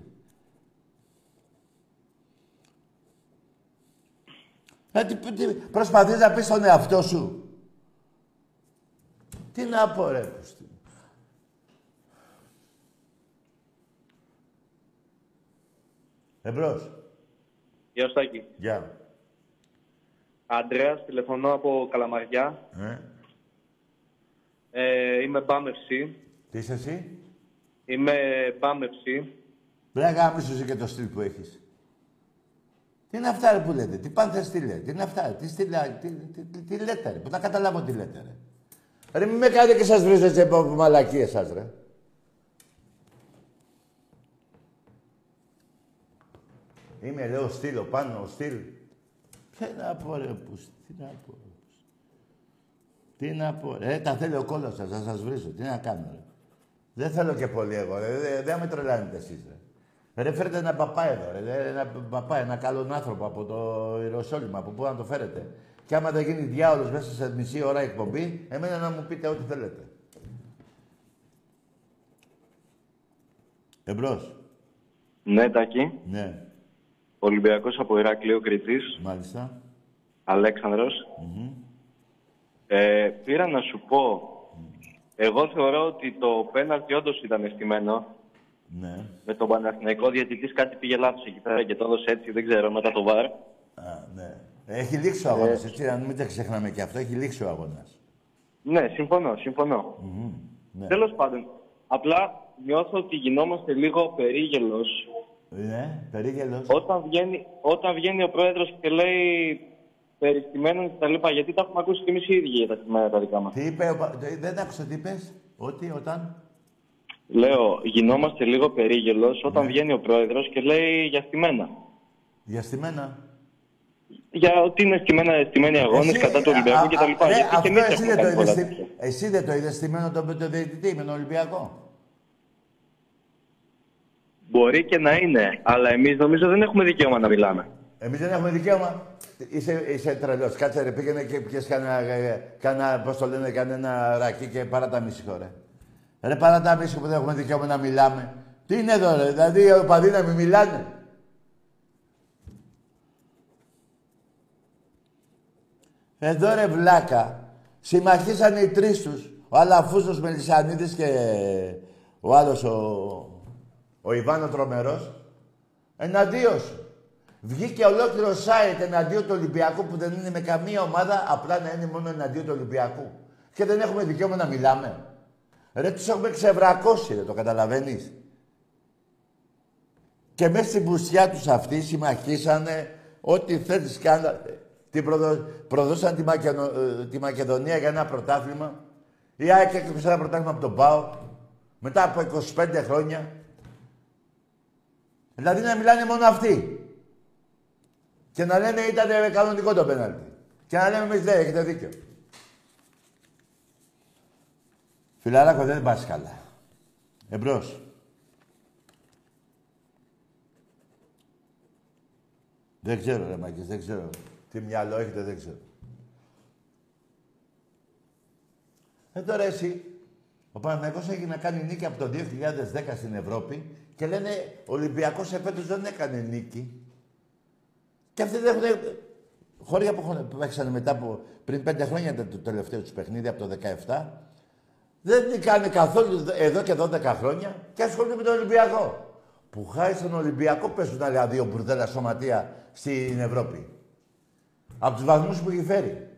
Ε, τι, τι, προσπαθείς να πεις στον εαυτό σου. Τι να πω ρε πούστη. Εμπρός. Γεια σου Τάκη. Γεια. Αντρέας, τηλεφωνώ από Καλαμαριά. Ε, Ε, είμαι μπάμευση. τι είσαι εσύ; Είμαι μπάμευση. Πρέπει να γάμισου και το στυλ που έχεις. Τι είναι αυτά ρε, που λέτε, τι πάνε τι λέτε, τι είναι αυτά, τι, στυλ, τι, τι, τι, τι λέτε ρε, που να καταλάβω τι λέτε ρε. Ρε μην με κάνετε και σας βρίζω έτσι από μαλακίες σας ρε. Είμαι λέω στυλ, ο πάνω, ο στυλ. Τι να πω ρε πούστη, τι να πω ρε. πούστη. Τι να πω ρε, Ε, τα θέλει ο κόλλος σας, θα σας βρίσω, τι να κάνω ρε. Δεν θέλω και πολύ εγώ, ρε. Δεν, δεν με τρελάνετε εσείς, ρε. Ρε, φέρετε ένα παπά εδώ, ρε. Ένα παπά, ένα καλό άνθρωπο από το Ιεροσόλυμα, από πού να το φέρετε. Και άμα δεν γίνει διάολος μέσα σε μισή ώρα εκπομπή, εμένα να μου πείτε ό,τι θέλετε. Εμπρός. Ναι, Τάκη. Ναι. Ολυμπιακός από Ηράκλειο Κρητής. Μάλιστα. Αλέξανδρος. Ε, πήρα να σου πω, εγώ θεωρώ ότι το πέναλτι όντως ήταν αισθημένο. Ναι. Με τον Παναθηναϊκό διαιτητής κάτι πήγε λάθος εκεί πέρα και το έδωσε έτσι, δεν ξέρω, μετά το βάρ. Α, ναι. Έχει λήξει ο αγώνας, έτσι, να μην τα ξεχνάμε και αυτό. Έχει λήξει ο αγώνας. Ναι, συμφωνώ, συμφωνώ. Ναι. Τέλος πάντων, απλά νιώθω ότι γινόμαστε λίγο περίγελος Ναι, περίγελος. όταν βγαίνει, όταν βγαίνει ο πρόεδρος και λέει περιστημένων και τα λοιπά, γιατί τα έχουμε ακούσει και εμείς οι ίδιοι για τα σημαία τα δικά μας. Τι είπε, ο Πα- δεν άκουσα τι είπες, ότι όταν... Λέω, γινόμαστε λίγο περίγελος όταν Ναι. βγαίνει ο πρόεδρος και λέει για στημένα. Για στημένα. Για ότι είναι στημένα, στημένοι αγώνες Εσύ, κατά του α, Ολυμπιακού α, και τα λοιπά. ρε, Γιατί και αυτό εμείς εσύ έχουμε δεν, το κάνει πολλά είδες, τέτοια. στη- εσύ δεν το είδες στημένο το, το διαιτητή με τον Ολυμπιακό; Μπορεί και να είναι, αλλά εμείς νομίζω δεν έχουμε δικαίωμα να μιλάμε. Εμείς δεν έχουμε δικαίωμα. Είσαι, είσαι τρελός. Κάτσε ρε, πήγαινε και πιες κανένα, ε, κανένα, πώς το λένε, κανένα ρακί και παρά τα μίσχο, ρε. Ρε, παρά τα μίσχο που δεν έχουμε δικαίωμα να μιλάμε. Τι είναι εδώ, ρε, δηλαδή οι οπαδοί να μην μιλάνε. Εδώ ρε βλάκα, συμμαχίσαν οι τρεις τους. Ο Αλαφούζος Μελισανίδης και ο άλλος ο, ο Ιβάνο Τρομερός. Εναντίον σου. Βγήκε ολόκληρο site εναντίον του Ολυμπιακού που δεν είναι με καμία ομάδα, απλά να είναι μόνο εναντίον του Ολυμπιακού. Και δεν έχουμε δικαίωμα να μιλάμε. Ρε, τους έχουμε ξεβρακώσει, ρε, το καταλαβαίνεις. Και μέσα στην πουσιά τους αυτοί συμμαχίσανε ό,τι θέλεις κάνανε. Την προδο... προδώσαν τη, Μακεδο... ε, τη Μακεδονία για ένα πρωτάθλημα. Η ΑΕΚ έκλειψε ένα πρωτάθλημα από τον ΠΑΟ μετά από 25 χρόνια. Δηλαδή να μιλάνε μόνο αυτοί. Και να λένε ήταν κανονικό το πέναλτι. Και να λέμε εμείς δεν έχετε δίκιο. Φιλαράκο δεν πας καλά. Εμπρός. Δεν ξέρω ρε Μάκης, δεν ξέρω. Τι μυαλό έχετε, δεν ξέρω. Ε, τώρα εσύ, ο Παναθηναϊκός έχει να κάνει νίκη από το 2010 στην Ευρώπη και λένε ο Ολυμπιακός εφέτος δεν έκανε νίκη. Και αυτοί δεν έχουν... Χώρια που, έχουν- που παίξανε μετά από... πριν πέντε χρόνια ήταν το τελευταίο τους παιχνίδι, από το 17. Δεν νικάνε καθόλου εδώ και 12 χρόνια και ασχολούνται με τον Ολυμπιακό. Που χάρη στον Ολυμπιακό παίζουν άλλα δύο μπουρδέλα σωματεία στην Ευρώπη. Από τους βαθμούς που έχει φέρει.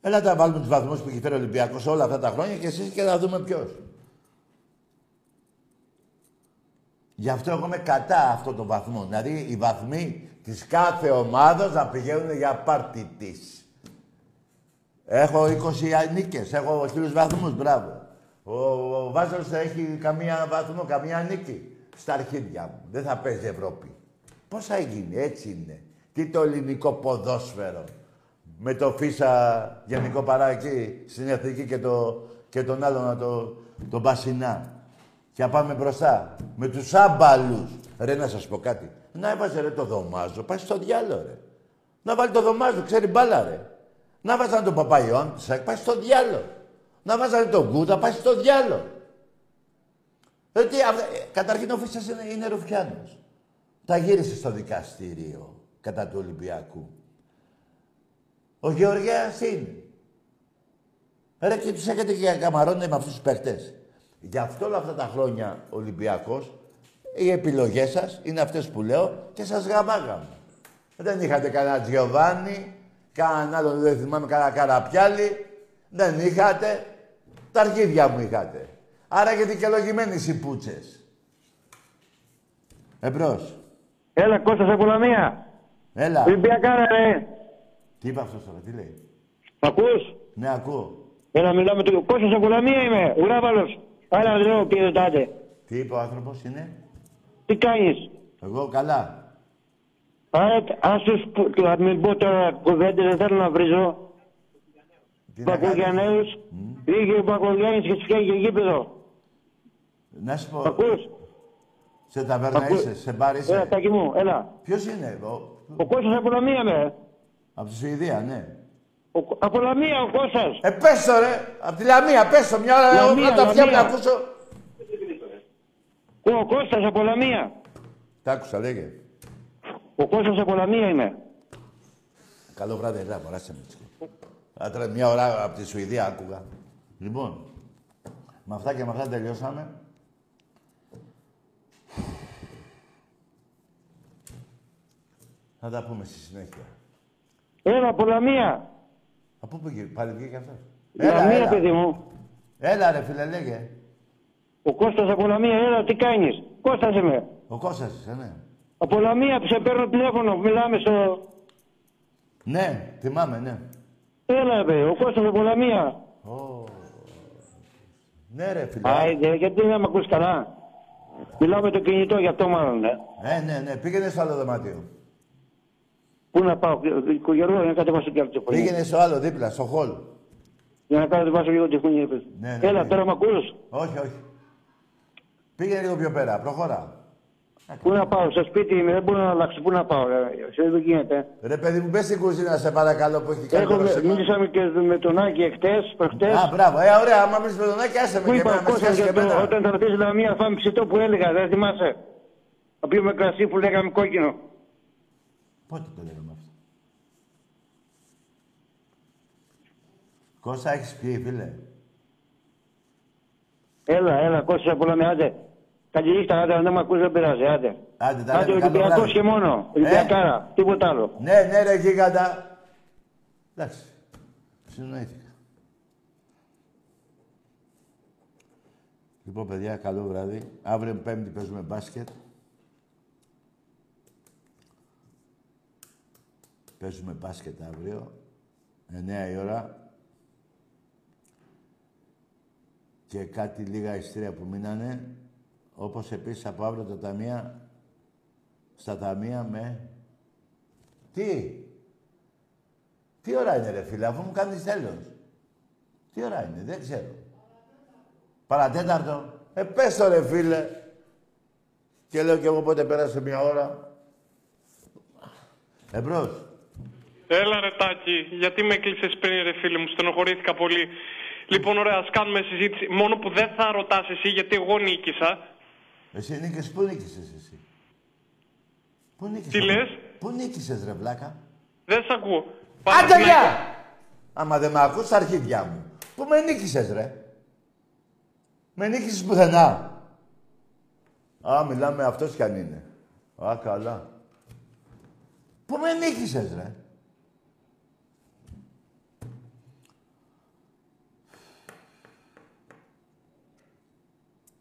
Έλα να βάλουμε τους βαθμούς που έχει φέρει ο Ολυμπιακός όλα αυτά τα χρόνια και εσείς και να δούμε ποιος. Γι' αυτό εγώ είμαι κατά αυτό το βαθμό. Δηλαδή οι βαθμοί της κάθε ομάδας να πηγαίνουν για πάρτι της. Έχω 20 νίκες, έχω χίλιους βαθμούς, μπράβο. Ο, ο Βάζελος θα έχει καμία βαθμό, καμία νίκη στα αρχίδια μου. Δεν θα παίζει Ευρώπη. Πώς θα γίνει, έτσι είναι. Τι το ελληνικό ποδόσφαιρο. Με το Φίσα γενικό παρά εκεί στην Εθνική και, το, και τον άλλο να το, τον Πασινά. Και να πάμε μπροστά. Με τους άμπαλους. Ρε, να σας πω κάτι. Να έβαζε ρε το δωμάζο. Πάει στο διάλο, ρε. Να βάλει το δωμάζο, ξέρει μπάλα, ρε. Να βάζανε τον Παπαϊόν, πάει στο διάλο. Να βάζανε τον Κούτα, πάει στο διάλο. Ε, τι, αυτα- ε, καταρχήν ο Φίσας είναι, είναι ρουφιάνος. Τα γύρισε στο δικαστήριο κατά του Ολυμπιακού. Ο Γεωργέας είναι. Ρε και τους έχετε και καμαρώνει με αυτούς τους παίχτες. Γι' αυτό όλα αυτά τα χρόνια ο Ολυμπιακός, οι επιλογές σας είναι αυτές που λέω και σας γαμάγαμε. Δεν είχατε κανένα Τζιοβάνι, κανέναν άλλο δεν θυμάμαι, κανένα Καραπιάλι. Δεν είχατε. Τα αρχίδια μου είχατε. Άρα και δικαιολογημένοι οι πούτσες. Εμπρός. Έλα, Κώστας από Λαμία. Έλα. Ολυμπιακάρα, ρε. Τι είπε αυτός τώρα, τι λέει; Μ' ακούς; Ναι, ακούω. Έλα, μιλάω με τον Κώστας από Λαμία είμαι. Ουράβαλος. Άρα, λέω, κύριε Τάτε. Τι είπε ο άνθρωπος είναι; Τι κάνεις; Εγώ καλά. Άρα, ας τους, που- να μην πω τώρα κουβέντες, δεν θέλω να βρίζω. Πακογιανέους. Πήγε ο Πακογιάννης και φτιάχνει γήπεδο. Να σου πω. Ακούς; Σε ταβέρνα Ακού- είσαι, σε μπάρ είσαι. Έλα, τάκι μου, έλα. Ποιος είναι, ο... Ο Κώστας από Λαμία με. Από τη Σουηδία, ναι. Ο, από Λαμία ο Κώστας. Ε, πες το ρε. Από τη Λαμία, πες το. Μια ώρα Λαμία, να τα φτιάχνω να Λαμία. ακούσω. Ο Κώστας από Λαμία. Τα άκουσα, λέγε. Ο Κώστας από Λαμία είμαι. Καλό βράδυ, έλα, μωράσε με. Α, τώρα μια ώρα από τη Σουηδία άκουγα. Λοιπόν, με αυτά και με αυτά τελειώσαμε. Θα τα πούμε στη συνέχεια. Έλα από Λαμία. Από πού βγήκε, πάλι βγήκε αυτός; Λαμία, παιδί μου. Έλα ρε φίλε, λέγε. Ο Κώστας από Λαμία, έλα, τι κάνεις; Κώστας είμαι. Ο Κώστας είσαι, ναι. Από Λαμία που σε παίρνω τηλέφωνο, μιλάμε στο... Ναι, θυμάμαι, ναι. Έλα, ρε, ο Κώστας από Λαμία. Ναι ρε φίλε. Άιντε, γιατί δεν με ακούς καλά; Μιλάω με το κινητό, γι' αυτό μάλλον, ναι. Ε, ναι, ναι, πήγαινε στο άλλο δωμάτιο. Πού να πάω, Γιώργο, για να κατεβάσω και άλλο τη φωνή. Πήγαινε στο άλλο δίπλα, στο χολ. Για να κατεβάσω λίγο τη φωνή, ρε παιδί. Ναι, ναι, Έλα, ναι. τώρα με ακούς; Όχι, όχι. Πήγαινε λίγο πιο πέρα, προχώρα. Πού να πάω, στο σπίτι είμαι, δεν μπορώ να αλλάξω. Πού να πάω, ρε, σε δεν γίνεται. Ρε παιδί μου, πες στην κουζίνα, σε παρακαλώ, που έχει κάνει Έχω, το σήμα. μίλησαμε και με τον Άκη εχθές, προχτές. Α, μπράβο. Ε, ωραία, άμα μιλήσεις με τον Άκη, άσε με Πού και είπα, εμένα, με Κώστας, σκάσεις και για το- εμένα. όταν θα ρωτήσεις Λαμία, φάμε ψητό που έλεγα, δεν θυμάσαι; Να πιούμε κρασί που λέγαμε κόκκινο. Πότε το λέγαμε αυτό; Κώστα, έχεις πει, φίλε. Έλα, έλα, Κώστας από Λαμία, άντε. Καλή νύχτα, άντε, αν δεν με ακούς δεν πειράζει, άντε. Άντε, τα Άντε, λέμε, καλό Ολυμπιακός βράδυ. και μόνο. Ολυμπιακάρα, τίποτα άλλο. Ναι, ναι, ρε, γίγαντα. Εντάξει. Συνοήθηκα. Λοιπόν, παιδιά, καλό βράδυ. Αύριο Πέμπτη παίζουμε μπάσκετ. Παίζουμε μπάσκετ αύριο. 9 η ώρα. Και κάτι λίγα ειστήρια που μείνανε. Όπως επίσης από αύριο τα ταμεία, στα ταμεία με... Τι! Τι ώρα είναι ρε φίλε, αφού μου κάνεις τέλος. Τι ώρα είναι, δεν ξέρω. Παρατέταρτο. Ε, πες το ρε φίλε. Και λέω κι εγώ πότε πέρασε μια ώρα. Εμπρός. Έλα ρε Τάκη, γιατί με έκλεισες πριν ρε φίλε μου, στενοχωρήθηκα πολύ. Λοιπόν, ωραία, ας κάνουμε συζήτηση. Μόνο που δεν θα ρωτάς εσύ, γιατί εγώ νίκησα. Εσύ νίκησες, πού νίκησες εσύ; Πού νίκησες. Τι λες; Πού νίκησες ρε βλάκα; Δεν σ' ακούω. Άντε γεια! Άμα δεν με ακούς, τα αρχίδια μου. Πού με νίκησες ρε; Με νίκησες πουθενά. Α, μιλάμε αυτός κι αν είναι. Α, καλά. Πού με νίκησες ρε;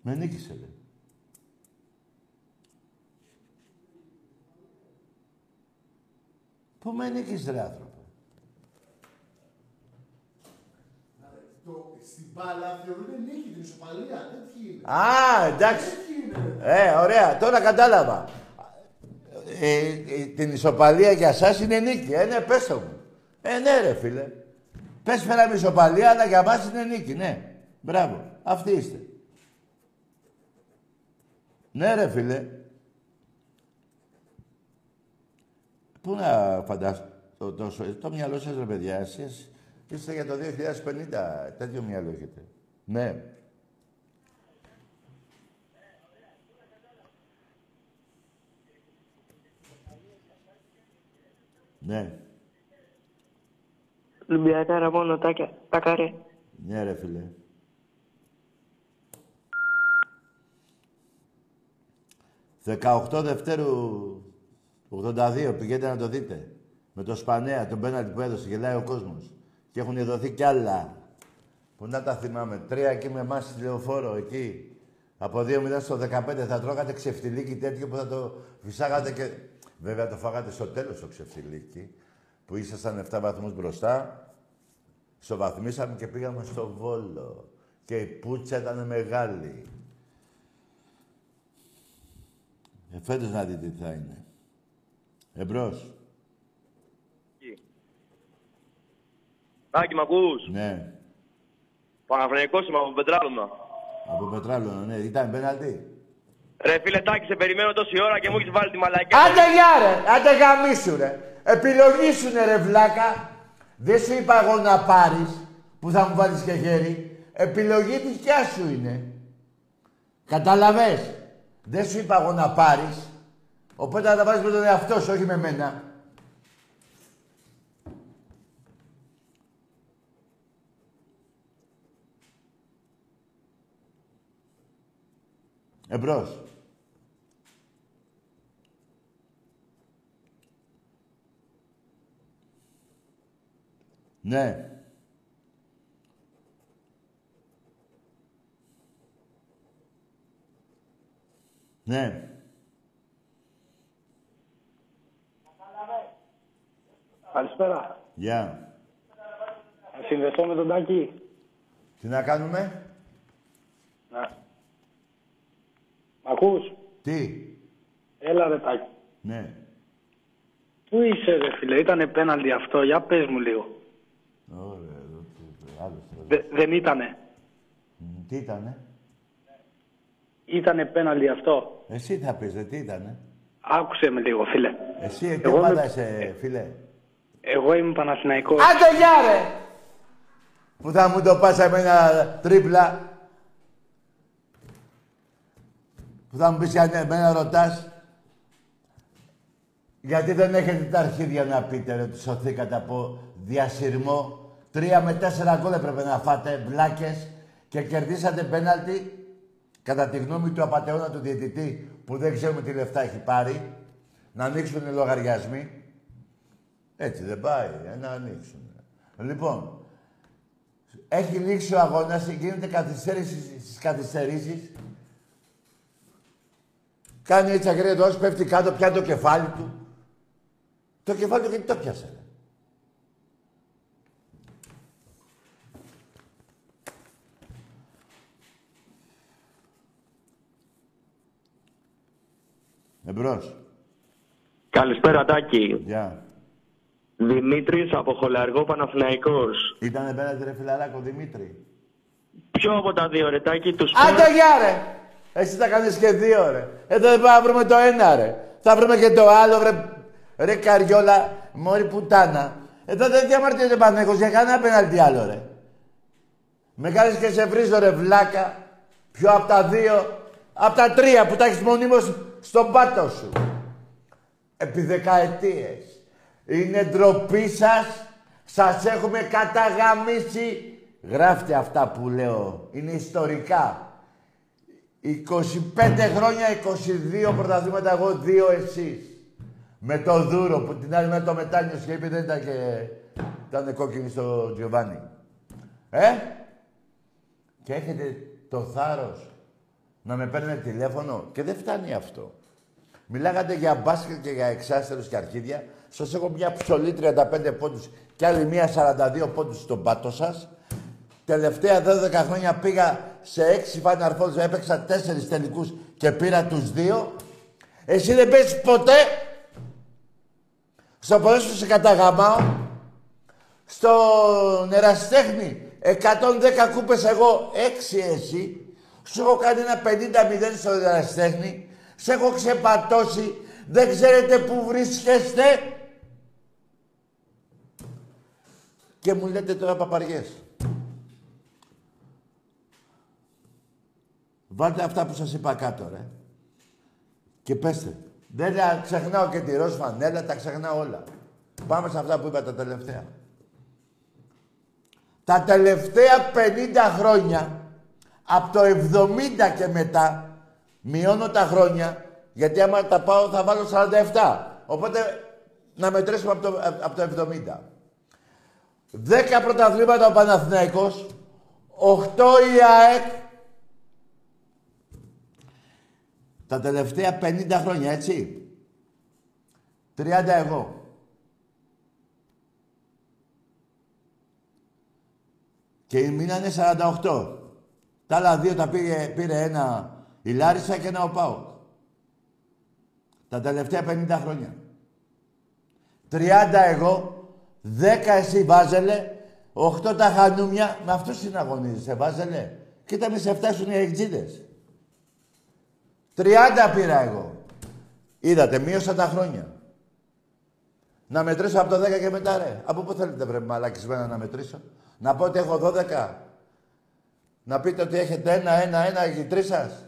Με νίκησε, ρε. Πού με νίκησε, ρε άνθρωπε. Το, στην μπάλα θεωρούν νίκη την ισοπαλία. Τέτοιοι είναι. Α, εντάξει. Ε, ωραία. Τώρα κατάλαβα. Ε, ε, την ισοπαλία για σας είναι νίκη. Ε, ναι, πες το μου. Ε, ναι, ρε, φίλε. Πες φέραμε ισοπαλία, αλλά για μας είναι νίκη, ναι. Μπράβο. Αυτοί είστε. Ναι, ρε φίλε. Πού να φανταστώ τόσο. Το μυαλό σας, ρε παιδιά, εσείς είστε για το 2050. Τέτοιο μυαλό έχετε. Ναι. Ναι. Ολυμπιακάρα μόνο τάκια. Τακάρε. Ναι, ρε φίλε. «18 Δευτέρου 82, πηγαίνετε να το δείτε. Με το Σπανέα, τον πέναλτι που έδωσε, γελάει ο κόσμος. Και έχουν δοθεί κι άλλα. Πού να τα θυμάμαι. Τρία εκεί με εμάς στη λεωφόρο, εκεί. Από 2-0 στο 15 θα τρώγατε ξεφτιλίκι τέτοιο που θα το φυσάγατε και... Βέβαια το φάγατε στο τέλος το ξεφτιλίκι, που ήσασταν 7 βαθμούς μπροστά. Σοβαθμίσαμε και πήγαμε στο Βόλο. Και η πουτσα ήταν μεγάλη. Ε, φέτος να δείτε τι θα είναι. Εμπρός. Τάκη, μ' ακούς; Ναι. Παναφρενικός είμαι από Πετράλωνα. Από Πετράλωνα, ναι. Ήταν πέναλτι. Ρε φίλε Τάκη, σε περιμένω τόση ώρα και μου έχεις βάλει τη μαλακιά. Άντε γεια ρε, άντε γαμίσου ρε. Επιλογή σου είναι ρε βλάκα. Δεν σου είπα εγώ να πάρεις, που θα μου βάλεις και χέρι. Επιλογή δικιά σου είναι. Καταλαβες. Δεν σου είπα εγώ να πάρεις. Οπότε να τα βάζεις με τον εαυτό σου, όχι με μένα. Εμπρός. Ναι. Ναι. Καλησπέρα. Γεια. Να συνδεθώ με τον Τάκη. Τι να κάνουμε; Να. Μ' ακούς; Τι; Έλα ρε Τάκη. Ναι. Πού είσαι ρε φίλε, ήτανε πέναλτι αυτό, για πες μου λίγο. Ωραία, εδώ τι- άλλος τώρα. Δε- δεν ήτανε. Μ, Τι ήτανε; Ήτανε πέναλτι αυτό. Εσύ θα πεις, δε, τι ήτανε; Άκουσε με λίγο φίλε. Εσύ τι Εγώ ομάδα είμαι- είσαι, φίλε; Εγώ είμαι Παναθηναϊκός. Άντε γεια ρε! Που θα μου το πας εμένα τρίπλα. Που θα μου πεις αν εμένα ρωτάς. Γιατί δεν έχετε τα αρχίδια να πείτε ρε, ότι σωθήκατε από διασυρμό. Τρία με τέσσερα γκολ έπρεπε να φάτε, βλάκες. Και κερδίσατε πέναλτι, κατά τη γνώμη του απαταιώνα του διαιτητή, που δεν ξέρουμε τι λεφτά έχει πάρει, να ανοίξουν οι λογαριασμοί. Έτσι δεν πάει, ε, να ανοίξουν. Λοιπόν, έχει λήξει ο αγώνας, γίνεται καθυστέρηση στις καθυστερήσεις. Κάνει έτσι ακραίωτος, πέφτει κάτω, πιάνει το κεφάλι του. Το κεφάλι του γιατί το πιάσε. ρε. Εμπρός. Καλησπέρα Τάκη. Γεια. Δημήτρης από Χολαργό Παναθηναϊκός. Ήτανε πέρα ρε φιλαράκο Δημήτρη. Ποιο από τα δύο ρε Τάκη τους Άντε γεια ρε! Εσύ θα κάνεις και δύο ρε. Εδώ δεν πάμε να βρούμε το ένα ρε. Θα βρούμε και το άλλο ρε. Ρε καριόλα, μόρι πουτάνα. Εδώ δεν διαμαρτύρεται ο Παναθηναϊκός για κανένα πέναλτι άλλο ρε. Με κάνεις και σε βρίζω ρε βλάκα. Ποιο από τα δύο, από τα τρία που τα έχεις μονίμως στον πάτο σου. Επί δεκαετίες. Είναι ντροπή σας. Σας έχουμε καταγαμίσει. Γράφτε αυτά που λέω. Είναι ιστορικά. 25 χρόνια, 22 πρωταθλήματα, εγώ δύο εσείς. Με το δούρο που την άλλη μέρα το μετάνιος και είπε δεν ήταν και... Ήταν κόκκινη στο Τζιοβάνι. Ε! Και έχετε το θάρρος να με παίρνετε τηλέφωνο και δεν φτάνει αυτό. Μιλάγατε για μπάσκετ και για εξάστερους και αρχίδια. Σας έχω μια ψωλή 35 πόντους και άλλη μια 42 πόντους στον πάτο σας. Τελευταία 12 χρόνια πήγα σε 6 Final Fours, έπαιξα 4 τελικούς και πήρα τους δύο. Εσύ δεν παίζεις ποτέ. Στο ποδόσφαιρο σε καταγαμάω. Στο νεραστέχνη 110 κούπες εγώ, 6 εσύ. Σου έχω κάνει ένα 50-0 στο νεραστέχνη Σε έχω ξεπατώσει. Δεν ξέρετε πού βρίσκεστε. Και μου λέτε τώρα παπαριές. Βάλτε αυτά που σας είπα κάτω, ρε. Και πέστε. Δεν τα ξεχνάω και τη ροζ φανέλα, τα ξεχνάω όλα. Πάμε σε αυτά που είπα τα τελευταία. Τα τελευταία 50 χρόνια, από το 70 και μετά, μειώνω τα χρόνια, γιατί άμα τα πάω θα βάλω 47. Οπότε να μετρήσουμε από το, από το 70. 10 πρωταθλήματα ο Παναθηναϊκός, 8 η ΑΕΚ, τα τελευταία 50 χρόνια, έτσι. 30 εγώ. Και μείνανε 48. Τα άλλα δύο τα πήρε, πήρε ένα η Λάρισα και ένα ο Πάοκ. Τα τελευταία 50 χρόνια. 30 εγώ, 10 εσύ Βάζελε, 8 τα χανούμια. Με αυτούς συναγωνίζεσαι Βάζελε. Κοίτα μη σε φτάσουν οι εκτζίδες. 30 πήρα εγώ. Είδατε, μείωσα τα χρόνια. Να μετρήσω από το 10 και μετά, ρε. Από πού θέλετε, βρε μαλακισμένα να μετρήσω. Να πω ότι έχω 12. Να πείτε ότι έχετε ένα, ένα, ένα, οι τρεις σας.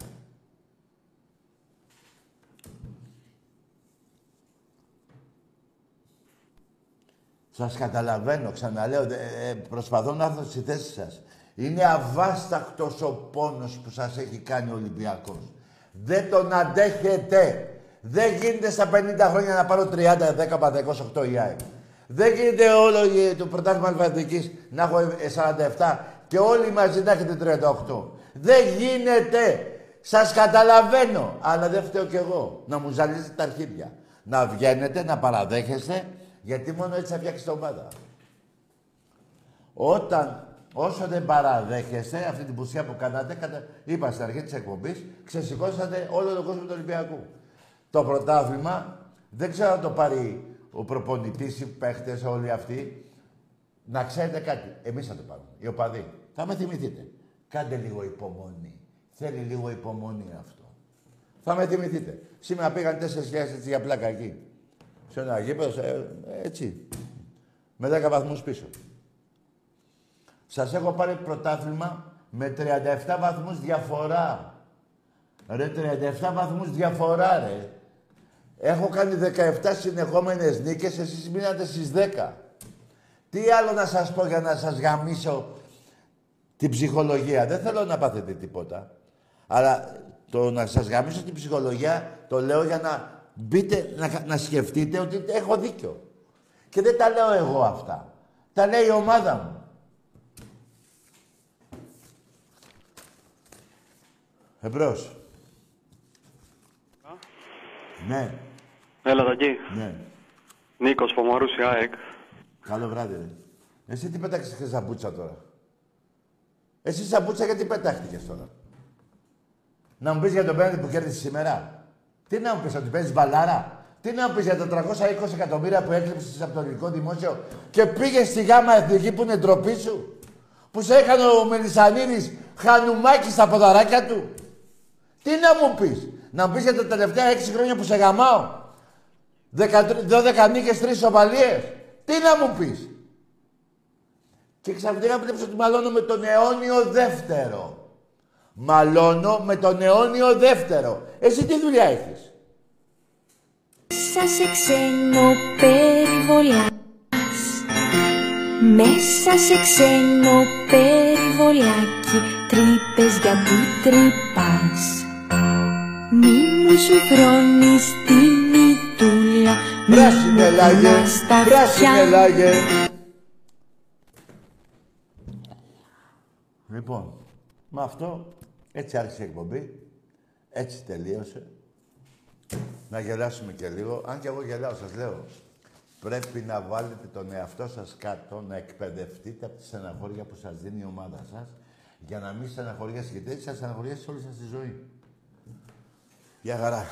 Σας καταλαβαίνω, ξαναλέω, ε, προσπαθώ να έρθω στη θέση σας. Είναι αβάσταχτος ο πόνος που σας έχει κάνει ο Ολυμπιακός. Δεν τον αντέχετε. Δεν γίνεται στα 50 χρόνια να πάρω 30, 10, 28 η ΑΕΚ. Δεν γίνεται όλο το πρωτάθλημα Αλφαδικής να έχω 47 και όλοι μαζί να έχετε 38. Δεν γίνεται. Σας καταλαβαίνω, αλλά δεν φταίω κι εγώ. Να μου ζαλίζετε τα αρχίδια. Να βγαίνετε, να παραδέχεστε, γιατί μόνο έτσι θα φτιάξετε ομάδα. Όταν, όσο δεν παραδέχεστε αυτή την πουσιά που κάνατε, κατα... είπα στην αρχή της εκπομπής, ξεσηκώσατε όλο τον κόσμο του Ολυμπιακού. Το πρωτάθλημα δεν ξέρω αν το πάρει ο προπονητής, οι παίχτες, όλοι αυτοί. Να ξέρετε κάτι. Εμείς θα το πάρουμε. Οι οπαδοί. Θα με θυμηθείτε. Κάντε λίγο υπομονή. Θέλει λίγο υπομονή αυτό. Θα με θυμηθείτε. Σήμερα πήγαν 4.000 έτσι για πλάκα εκεί. Σε ένα γήπεδο, ε, έτσι. Με 10 βαθμούς πίσω. Σας έχω πάρει πρωτάθλημα με 37 βαθμούς διαφορά. Ρε, 37 βαθμούς διαφορά, ρε. Έχω κάνει 17 συνεχόμενες νίκες, εσείς μείνατε στις 10. Τι άλλο να σας πω για να σας γαμίσω την ψυχολογία; Δεν θέλω να πάθετε τίποτα. Αλλά το να σας γαμίσω την ψυχολογία το λέω για να μπείτε, να, να σκεφτείτε ότι έχω δίκιο. Και δεν τα λέω εγώ αυτά. Τα λέει η ομάδα μου. Εμπρός. Ναι. Έλα, Τακί. Ναι. Νίκος Πομαρούση, ΑΕΚ. Καλό βράδυ, ρε. Εσύ τι πέταξες και σαμπούτσα τώρα; Εσύ σαμπούτσα γιατί πετάχτηκες τώρα; Να μου πεις για τον πέναντι που κέρδισε σήμερα. Τι να μου πεις, ότι παίζεις μπαλάρα; Τι να μου πεις για τα 320 εκατομμύρια που έκλειψες από το ελληνικό δημόσιο και πήγες στη γάμα εθνική που είναι ντροπή σου; Που σε έκανε ο Μελισανίδης χανουμάκι στα ποδαράκια του; Τι να μου πεις; Να μου πεις για τα τελευταία 6 χρόνια που σε γαμάω; 12 νίκες, 3 σοπαλίες; Τι να μου πεις; Και ξαφνικά βλέπεις ότι μαλώνω με τον αιώνιο δεύτερο. Μαλώνω με τον αιώνιο δεύτερο. Εσύ τι δουλειά έχεις; Μέσα σε ξένο περιβολιάς Μέσα σε ξένο περιβολιάκι Τρύπες γιατί τρυπάς Μη μου σου θρώνεις τη μητούλα Μη Πράσινε μου λάγε, κουνάς τα πράσινε αυτιά λάγε. Λοιπόν, με αυτό έτσι άρχισε η εκπομπή. Έτσι τελείωσε. Να γελάσουμε και λίγο. Αν και εγώ γελάω, σας λέω. Πρέπει να βάλετε τον εαυτό σας κάτω, να εκπαιδευτείτε από τη στεναχώρια που σας δίνει η ομάδα σας, για να μην στεναχωριάσετε, γιατί έτσι θα στεναχωριάσετε όλη σας τη ζωή. Γεια χαρά.